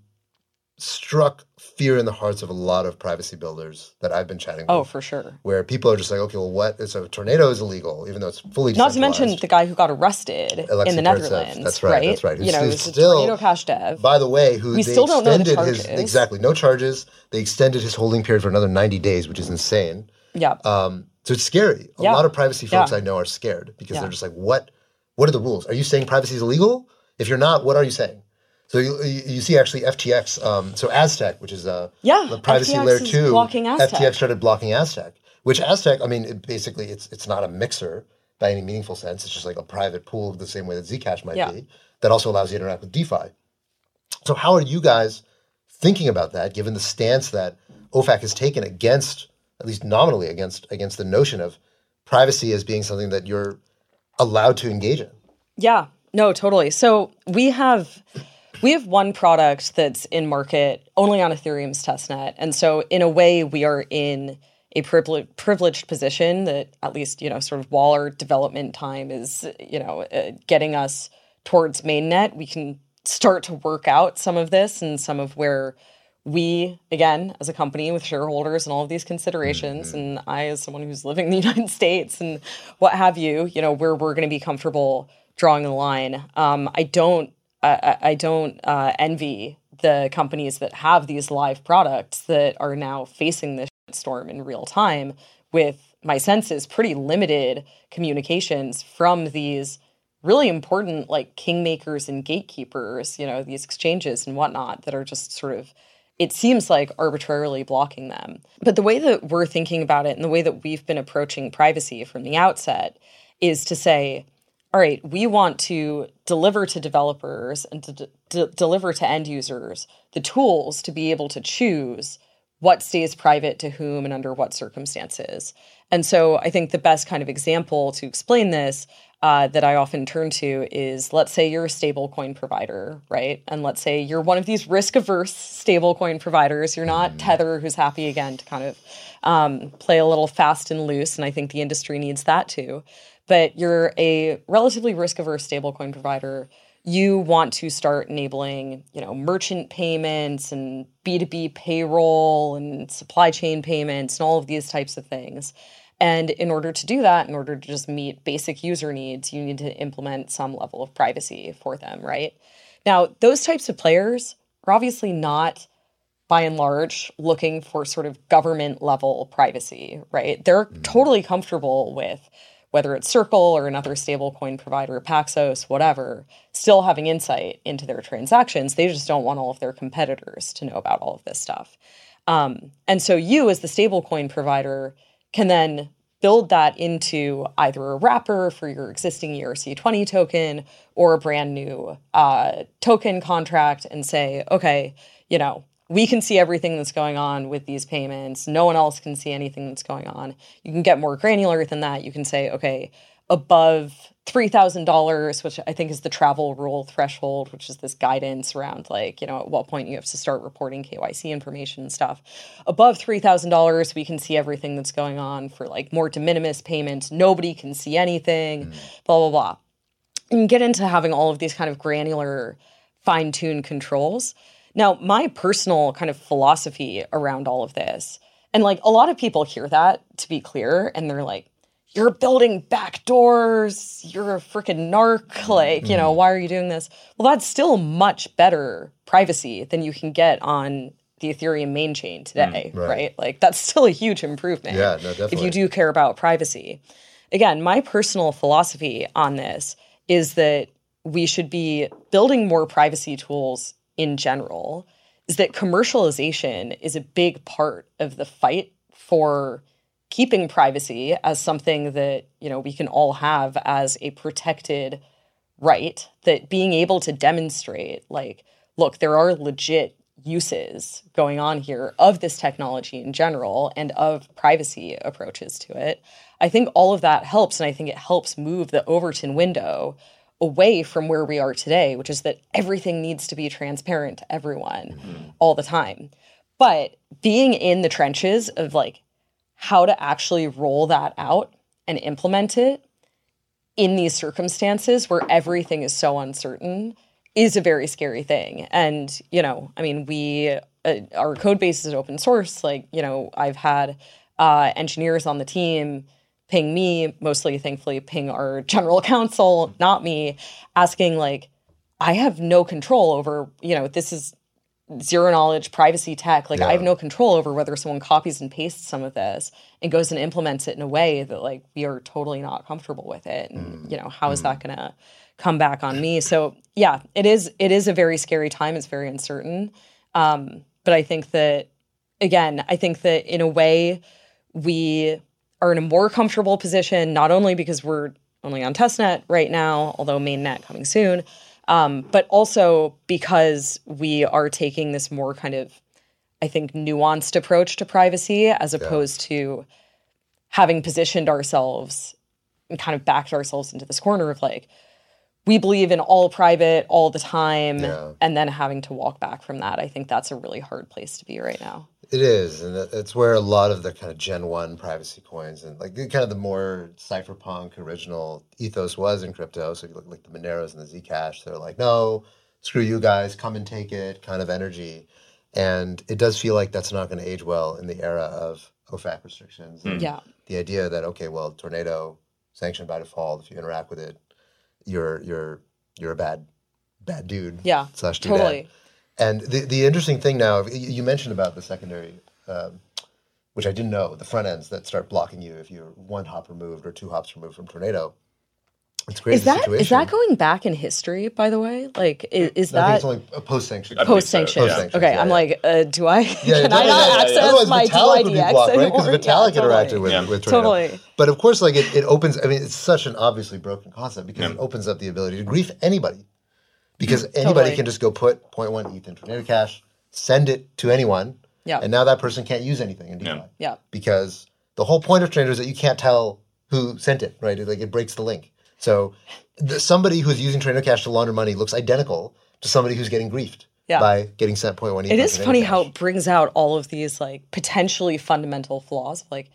struck fear in the hearts of a lot of privacy builders that I've been chatting with. Oh, for sure. Where people are just like, okay, well, what? So a tornado is illegal, even though it's fully Not to mention the guy who got arrested Alexei in the. Netherlands. That's right, that's right. You know, who's still- tornado cash dev. By the way, who We still don't know the extended his charges. exactly no charges. They extended his holding period for another ninety days, which is insane. yeah. Um, so it's scary. A Yeah. lot of privacy folks Yeah. I know are scared because Yeah. they're just like, what? What are the rules? Are you saying privacy is illegal? If you're not, what are you saying? So you, you see actually FTX. Um, so Aztec, which is a Yeah, the privacy FTX layer two, blocking FTX started blocking Aztec. Which Aztec, I mean, it basically it's it's not a mixer by any meaningful sense. It's just like a private pool the same way that Zcash might Yeah. be that also allows you to interact with DeFi. So how are you guys thinking about that, given the stance that OFAC has taken against, at least nominally, against against the notion of privacy as being something that you're allowed to engage in? Yeah, no, totally. So we have we have one product that's in market only on Ethereum's testnet, and so in a way we are in a privileged privileged position that at least you know sort of while our development time is you know uh, getting us towards mainnet, we can start to work out some of this and some of where we again as a company with shareholders and all of these considerations and i as someone who's living in the united states and what have you you know where we're going to be comfortable drawing the line. Um, i don't I, I- don't uh, envy the companies that have these live products that are now facing this storm in real time with my sense is pretty limited communications from these really important like kingmakers and gatekeepers, you know, these exchanges and whatnot that are just sort of it seems like arbitrarily blocking them. But the way that we're thinking about it and the way that we've been approaching privacy from the outset is to say, all right, we want to deliver to developers and to d- d- deliver to end users the tools to be able to choose what stays private to whom and under what circumstances. And so I think the best kind of example to explain this uh, that I often turn to is let's say you're a stablecoin provider, right? And let's say you're one of these risk averse stablecoin providers. You're not Tether, who's happy again to kind of um, play a little fast and loose. And I think the industry needs that too. But you're a relatively risk averse stablecoin provider you want to start enabling, you know, merchant payments and B2B payroll and supply chain payments and all of these types of things. And in order to do that, in order to just meet basic user needs, you need to implement some level of privacy for them, right? Now, those types of players are obviously not by and large looking for sort of government level privacy, right? They're mm. totally comfortable with whether it's Circle or another stablecoin provider, Paxos, whatever, still having insight into their transactions. They just don't want all of their competitors to know about all of this stuff. Um, and so you, as the stablecoin provider, can then build that into either a wrapper for your existing ERC20 token or a brand new uh, token contract and say, okay, you know, we can see everything that's going on with these payments. No one else can see anything that's going on. You can get more granular than that. You can say, okay, above $3,000, which I think is the travel rule threshold, which is this guidance around like, you know, at what point you have to start reporting KYC information and stuff. Above $3,000, we can see everything that's going on for like more de minimis payments. Nobody can see anything, mm. blah, blah, blah. And get into having all of these kind of granular, fine tuned controls. Now, my personal kind of philosophy around all of this, and like a lot of people hear that to be clear, and they're like, you're building back doors. You're a freaking narc. Like, you know, mm. why are you doing this? Well, that's still much better privacy than you can get on the Ethereum main chain mm, today, right. right. Like, that's still a huge improvement. Yeah, no, If you do care about privacy. Again, my personal philosophy on this is that we should be building more privacy tools in general, is that commercialization is a big part of the fight for keeping privacy as something that you know we can all have as a protected right that being able to demonstrate like look there are legit uses going on here of this technology in general and of privacy approaches to it. I think all of that helps and i think it helps move the overton window away from where we are today which is that everything needs to be transparent to everyone all the time but being in the trenches of like how to actually roll that out and implement it in these circumstances where everything is so uncertain is a very scary thing. And, you know, I mean, we, uh, our code base is open source. Like, you know, I've had uh, engineers on the team ping me, mostly thankfully ping our general counsel, not me, asking, like, I have no control over, you know, this is zero knowledge privacy tech like i have no control over whether someone copies and pastes some of this and goes and implements it in a way that like we are totally not comfortable with it. And you know how is that going to come back on me? So yeah it is it is a very scary time. It's very uncertain. Um, but i think that again i think that in a way we are in a more comfortable position not only because we're only on testnet right now although mainnet coming soon um, but also because we are taking this more kind of, I think, nuanced approach to privacy as opposed to having positioned ourselves and kind of backed ourselves into this corner of like, we believe in all private all the time, Yeah. and then having to walk back from that. I think that's a really hard place to be right now. It is, and it- it's where a lot of the kind of Gen One privacy coins and like the- kind of the more cypherpunk original ethos was in crypto. So you look like the Moneros and the Zcash, they're like, no, screw you guys, come and take it, kind of energy. And it does feel like that's not going to age well in the era of OFAC restrictions. and hmm. Yeah. The idea that okay, well, tornado sanctioned by default. If you interact with it, you're you're you're a bad bad dude. Yeah, slash dudette. totally. And the the interesting thing now, you you mentioned about the secondary, um, which I didn't know, the front ends that start blocking you if you're one hop removed or two hops removed from tornado. It's great Is that is that going back in history? By the way, like is, is I think that it's only a post sanction. I believe post sanctions? so, yeah. Post-sanctions, Okay, yeah, I'm yeah. like, uh, do I Yeah, can I definitely, not yeah, yeah. access Otherwise, my Vitalik would be blocked, right? Because Vitalik Yeah, interacted totally. with, Yeah. with tornado. Totally. But of course, like it, it opens. I mean, it's such an obviously broken concept because it opens up the ability to grief anybody, because anybody Mm, Totally. can just go put 0.1 ETH in tornado cash, send it to anyone, Yeah. and now that person can't use anything in DeFi. Yeah. Yeah. because the whole point of tornado is that you can't tell who sent it, right? It, like it breaks the link. So the, somebody who's using tornado cash to launder money looks identical to somebody who's getting griefed Yeah. by getting sent 0.1 ETH. It in is tornado funny cash. how it brings out all of these like potentially fundamental flaws. Like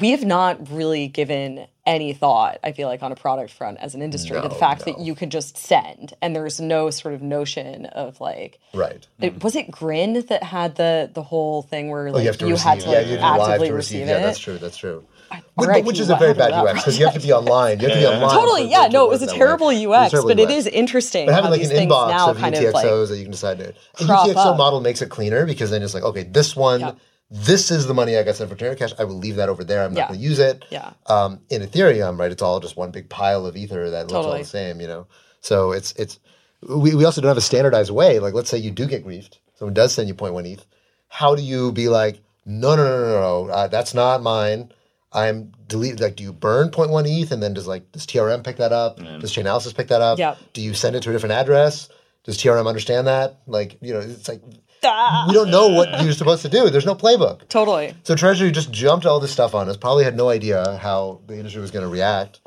we have not really given any thought, I feel like, on a product front as an industry to the No, fact that you can just send and there's no sort of notion of like right. it, mm-hmm. was it Grin that had the the whole thing where Oh, like you have to you receive. had to yeah, like you have to be live actively to receive, receive. it? Yeah, that's true. That's true. But- R.I.P. but which is a very bad UX because you have to be online. You have to be Yeah, yeah. online. Totally, for- yeah, for it to no, it was a terrible It's UX, terrible but it UX. is interesting But how having like these an things inbox now of kind UTXOs of like that you can decide to. A crop UTXO up. model makes it cleaner because then it's like, okay, this one, Yeah. This is the money I got sent for Tornado Cash. I will leave that over there. I'm not Yeah. going to use it. Yeah. Um, in Ethereum, right, it's all just one big pile of ether that looks all the same, you know. So it's it's we, we also don't have a standardized way. Like, let's say you do get griefed, someone does send you 0.1 ETH. How do you be like, no, no, no, no, no, uh, that's not mine. I'm delete. Like, do you burn 0.1 ETH and then does like does TRM pick that up? Does Chainalysis pick that up? Yep. Do you send it to a different address? Does TRM understand that? Like, you know, it's like We don't know what you're supposed to do. There's no playbook. totally. So Treasury just jumped all this stuff on us. Probably had no idea how the industry was going to react,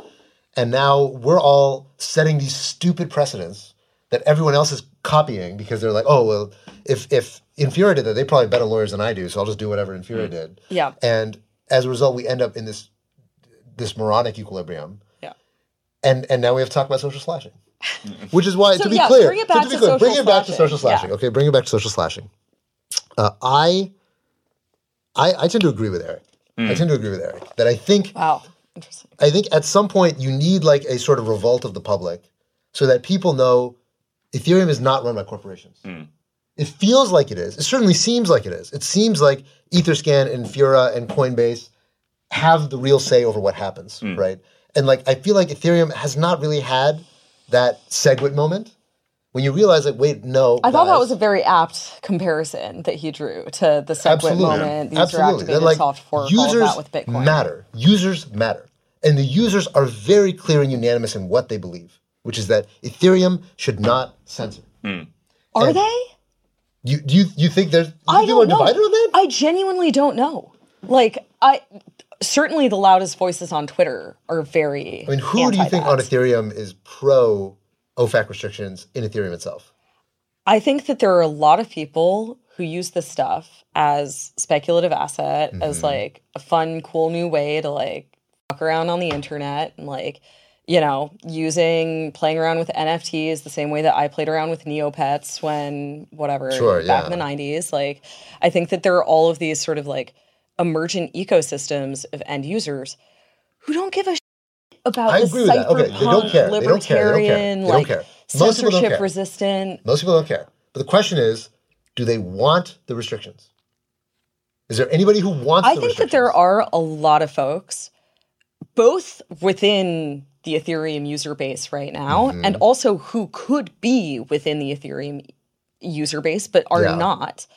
and now we're all setting these stupid precedents that everyone else is copying because they're like, oh well, if if Infura did that, they probably better lawyers than I do, so I'll just do whatever Infura mm. did. Yeah. And as a result, we end up in this this moronic equilibrium. Yeah. And and now we have to talk about social slashing, which is why So, to be yeah, clear, bring it so back to be to clear, bring social it back to slashing. social slashing. Yeah. Okay, bring it back to social slashing. Uh, I, I I tend to agree with Eric. I tend to agree with Eric that I think Wow. Interesting. I think at some point you need like a sort of revolt of the public so that people know Ethereum is not run by corporations. It feels like it is. It certainly seems like it is. It seems like Etherscan and Fura and Coinbase have the real say over what happens, right? And like I feel like Ethereum has not really had that SegWit moment when you realize like, wait, no. I thought that was a very apt comparison that he drew to the SegWit absolutely, moment, the absolutely. user-activated like, soft fork, all of users that with Bitcoin. matter. Users matter, and the users are very clear and unanimous in what they believe, which is that Ethereum should not censor. Hmm. Are And- they? You do you, you think there's you I don't know. divided on that? I genuinely don't know. Like I certainly the loudest voices on Twitter are very. I mean, who do you think on. Ethereum is pro OFAC restrictions in Ethereum itself? I think that there are a lot of people who use this stuff as speculative asset, Mm-hmm. as like a fun, cool new way to like fuck around on the internet and like, you know, using playing around with NFTs the same way that I played around with Neopets when whatever Sure, back yeah. in the 90s. Like, I think that there are all of these sort of like emergent ecosystems of end users who don't give a about I the agree with that. Okay, they don't care. They don't care. They don't care. libertarian, They don't like care. Most people don't censorship care. resistant. Most people don't care. But the question is, do they want the restrictions? Is there anybody who wants I think that there are a lot of folks, both within the Ethereum user base right now, Mm-hmm. and also who could be within the Ethereum user base, but are Yeah. not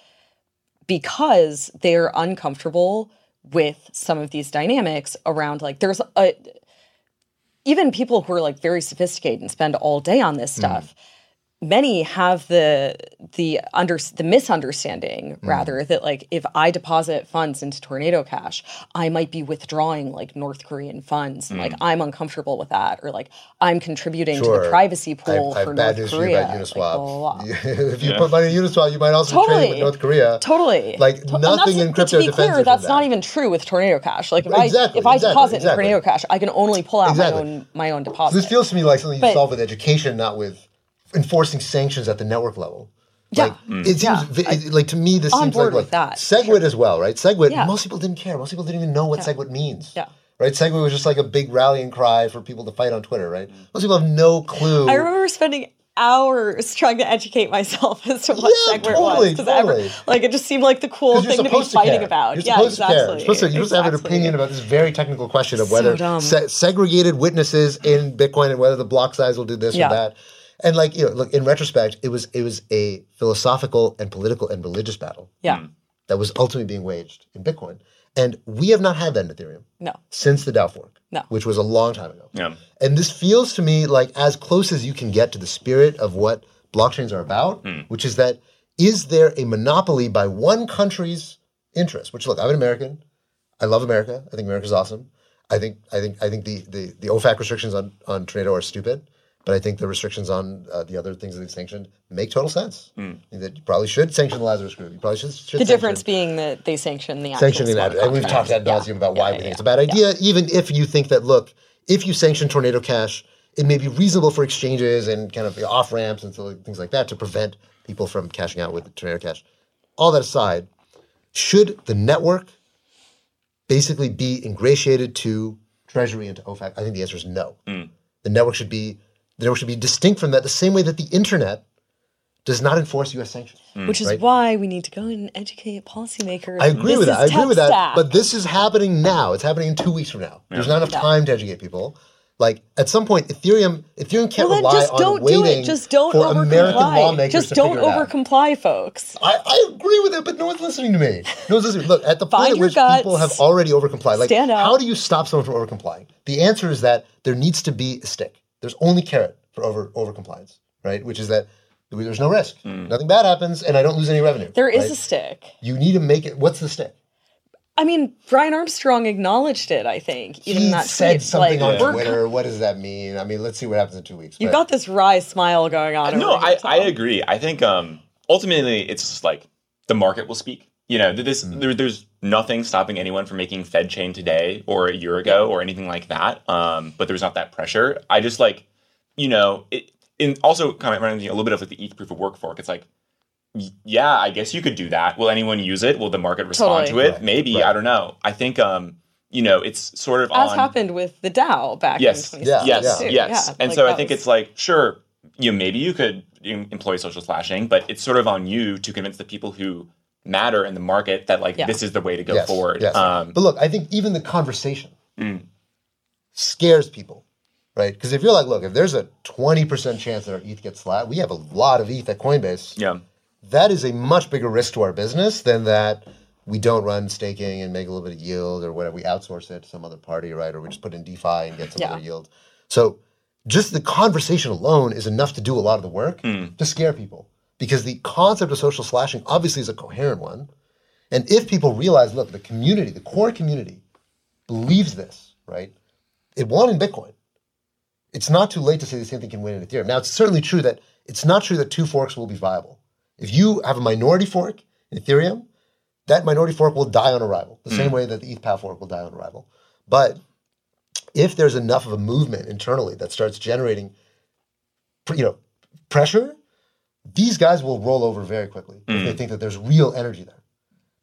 because they're uncomfortable with some of these dynamics around like there's a even people who are like very sophisticated and spend all day on this Mm. Stuff many have the the under the misunderstanding Mm. rather that like if I deposit funds into Tornado Cash, I might be withdrawing like North Korean funds, and like I'm uncomfortable with that, or like I'm contributing to Mm. The privacy pool I, I for have North news Korea. you about like, Uniswap. blah, blah, blah. if you put money in Uniswap, you might also be trading with Totally. North Korea. Totally. Like, To- nothing in crypto To be clear, you from that's that. not even true with Tornado Cash. Like if Exactly, I if I exactly, deposit exactly. in Tornado Cash, I can only pull out Exactly. my own my own deposit. This feels to me like something you But- solve with education, not with enforcing sanctions at the network level. Yeah. Like, it mm. seems Yeah. it- like to me this On seems board like, that, Segwit as well, right? Segwit. Yeah. Most people didn't care. Most people didn't even know what Segwit means. Yeah. Right. Segwit was just like a big rallying cry for people to fight on Twitter. Right. Mm. Most people have no clue. I remember spending hours trying to educate myself as to what Yeah, SegWit totally, was because totally. like it just seemed like the cool 'Cause you're thing to be supposed fighting care. about. You're yeah, supposed exactly. to care. You're supposed to, you're supposed to have an opinion about this very technical question of whether dumb. se- segregated witnesses in Bitcoin and whether the block size will do this Yeah. or that. And like you know, look in retrospect, it was it was a philosophical and political and religious battle Yeah. Mm. that was ultimately being waged in Bitcoin. And we have not had that in Ethereum No. since the DAO fork, No. which was a long time ago. Yeah. And this feels to me like as close as you can get to the spirit of what blockchains are about, hmm. which is that is there a monopoly by one country's interest? Which look, I'm an American. I love America. I think America's awesome. I think I think I think the the, the OFAC restrictions on on Tornado are stupid. But I think the restrictions on uh, the other things that they've sanctioned make total sense. I think That you probably should sanction the Lazarus Group. You probably should. should The sanction- difference being that they sanction the sanctioning that. And we've talked ad Yeah. nauseum about why Yeah, we think yeah, it's a bad idea, even if you think that, look, if you sanction Tornado Cash, it may be reasonable for exchanges and kind of off ramps and things like that to prevent people from cashing out with Tornado Cash. All that aside, should the network basically be ingratiated to Treasury and to OFAC? I think the answer is no. The network should be the network should be distinct from that, the same way that the internet does not enforce U.S. sanctions. Mm. Which is right? why we need to go and educate policymakers. I agree This with that. I agree with that. stack. But this is happening now. It's happening in two weeks from now. There's not enough time to educate people. Like at some point, Ethereum Ethereum can't well, then rely just on don't do it. Just don't for over American comply. lawmakers Just to don't figure it over out. comply, folks. I, I agree with it, but no one's listening to me. No one's listening. Look, at the point at which guts. people have already overcomplied, like Stand how do you stop someone from overcomplying? The answer is that there needs to be a stick. There's only carrot for over over compliance, right? Which is that there's no risk. Nothing bad happens, and I don't lose any revenue. There is right? a stick. You need to make it. What's the stick? I mean, Brian Armstrong acknowledged it. I think even he in that said tweet, something like, on we're Twitter. What does that mean? I mean, let's see what happens in two weeks. You but- got this wry smile going on. no, I, I agree. I think um, ultimately it's just like the market will speak. You know, this Mm-hmm. there, there's nothing stopping anyone from making Fed chain today or a year ago or anything like that. Um, but there's not that pressure. I just like, you know, it, and also kind of running a little bit of like the ETH proof of work fork. It's like, yeah, I guess you could do that. Will anyone use it? Will the market respond Totally. to it? Right, Maybe. right. I don't know. I think, um, you know, it's sort of as on. happened with the DAO back Yes. in Yeah, yes, yeah. yes. Yeah, and like, so I think was- it's like, sure, you know, maybe you could employ social slashing, but it's sort of on you to convince the people who matter in the market that like Yeah. this is the way to go Yes, forward. yes. Um, but look, I think even the conversation Mm. scares people, right? Because if you're like, look, if there's a 20% chance that our ETH gets flat, we have a lot of ETH at Coinbase. yeah. That is a much bigger risk to our business than that we don't run staking and make a little bit of yield or whatever. We outsource it to some other party, right? Or we just put in DeFi and get some Yeah. other yield. So just the conversation alone is enough to do a lot of the work to scare people. Because the concept of social slashing obviously is a coherent one. And if people realize, look, the community, the core community, believes this, right? It won in Bitcoin. It's not too late to say the same thing can win in Ethereum. Now, it's certainly true that it's not true that two forks will be viable. If you have a minority fork in Ethereum, that minority fork will die on arrival, the same hmm. way that the ETH fork will die on arrival. But if there's enough of a movement internally that starts generating, you know, pressure, these guys will roll over very quickly if they mm. think that there's real energy there,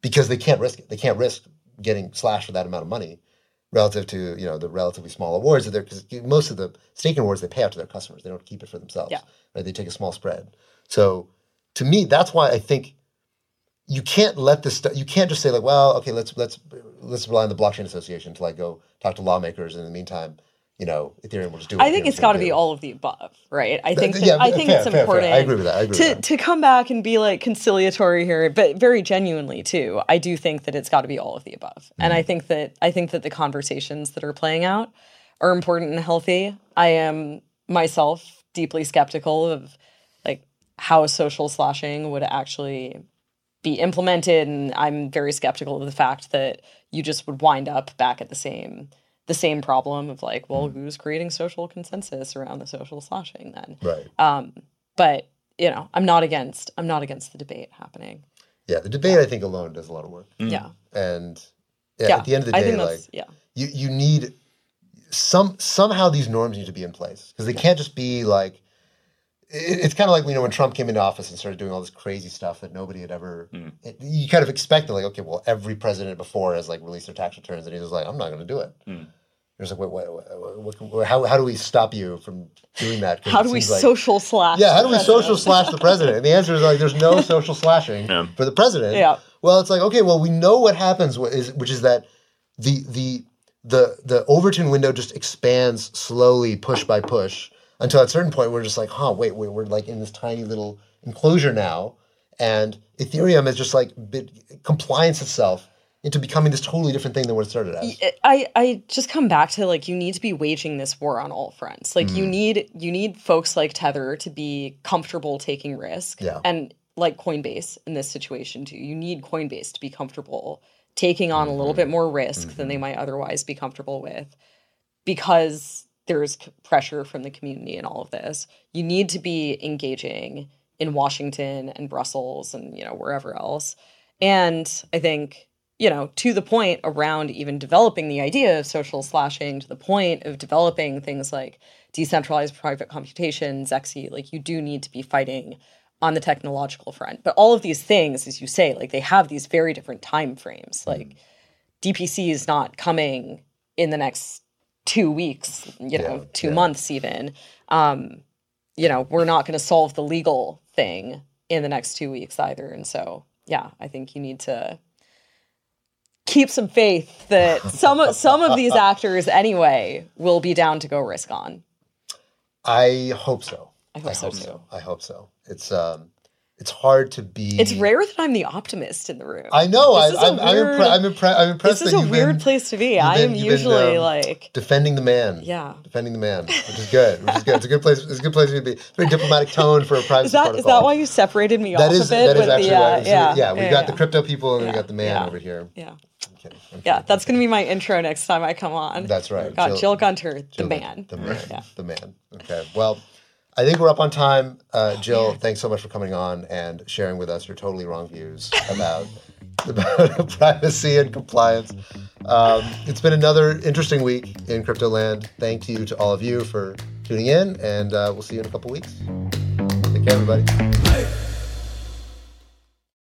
because they can't risk it. They can't risk getting slashed for that amount of money relative to you know the relatively small awards that they're because most of the staking awards they pay out to their customers. They don't keep it for themselves. Yeah. Right? They take a small spread. So to me, that's why I think you can't let this. stu- You can't just say like, well, okay, let's let's let's rely on the blockchain association to like go talk to lawmakers. And in the meantime, you know, Ethereum will just do. I think Ethereum's it's got to be all of the above, right? I think that, yeah, I think fair, it's fair, fair. important. I agree with that. I agree to with that. to come back and be like conciliatory here, but very genuinely too. I do think that it's got to be all of the above, and Mm-hmm. I think that I think that the conversations that are playing out are important and healthy. I am myself deeply skeptical of like how social slashing would actually be implemented and i'm very skeptical of the fact that you just would wind up back at the same the same problem of like well who's creating social consensus around the social slashing then? Right. um but you know i'm not against i'm not against the debate happening. Yeah, the debate I think alone does a lot of work, mm. yeah. And yeah, yeah. at the end of the day, like yeah. you you need some somehow these norms need to be in place because they can't just be like it- it's kind of like you know when Trump came into office and started doing all this crazy stuff that nobody had ever. Mm. it- you kind of expected like okay, well every president before has like released their tax returns and he was like I'm not going to do it. Mm. You're just like wait, wait, wait, what can- how how do we stop you from doing that? how do we like- social slash yeah, how do we the social slash the president? And the answer is like, there's no social slashing Yeah. for the president. Yeah. Well, it's like, okay, well, we know what happens, is, which is that the the the the Overton window just expands slowly, push by push, until at a certain point we're just like, huh, wait, wait, we're like in this tiny little enclosure now, and Ethereum is just like bit, compliance itself into becoming this totally different thing than what it started as. I, I just come back to like you need to be waging this war on all fronts. Like Mm. you need you need folks like Tether to be comfortable taking risk. Yeah. And like Coinbase in this situation too. You need Coinbase to be comfortable taking on a little Mm-hmm. bit more risk than they might otherwise be comfortable with because there's pressure from the community and all of this. You need to be engaging in Washington and Brussels and you know wherever else. And I think you know to the point around even developing the idea of social slashing to the point of developing things like decentralized private computation, Zexe, like you do need to be fighting on the technological front. But all of these things, as you say, like they have these very different time frames. Like DPC is not coming in the next two weeks, you know, Yeah, two yeah. months even. Um, you know, we're not going to solve the legal thing in the next two weeks either. And so, yeah, I think you need to keep some faith that some of- some of these actors anyway will be down to go risk on. I hope so. I hope so too. I hope so. It's um, it's hard to be. It's rare that I'm the optimist in the room. I know. I, This is a I'm, I'm, impre- I'm, impre- I'm impressed. This is that a weird been place to be. I am you've been, usually um, like defending the man. Yeah. defending the man, which is good. Which is good. It's a good place. It's a good place to be. It's a very diplomatic tone for a privacy Is that protocol. is that why you separated me That off is a bit that is with actually the uh, it's- yeah yeah. We got the crypto people and we got the man yeah. over here. yeah kidding. I'm Yeah, kidding. that's going to be my intro next time I come on. That's right. Got Jill- Jill, Gunter, the man. The man. Yeah. The man. Okay. Well, I think we're up on time. Uh, Jill, thanks so much for coming on and sharing with us your totally wrong views about, about privacy and compliance. Um, it's been another interesting week in crypto land. Thank you to all of you for tuning in, and uh, we'll see you in a couple weeks. Take care, everybody.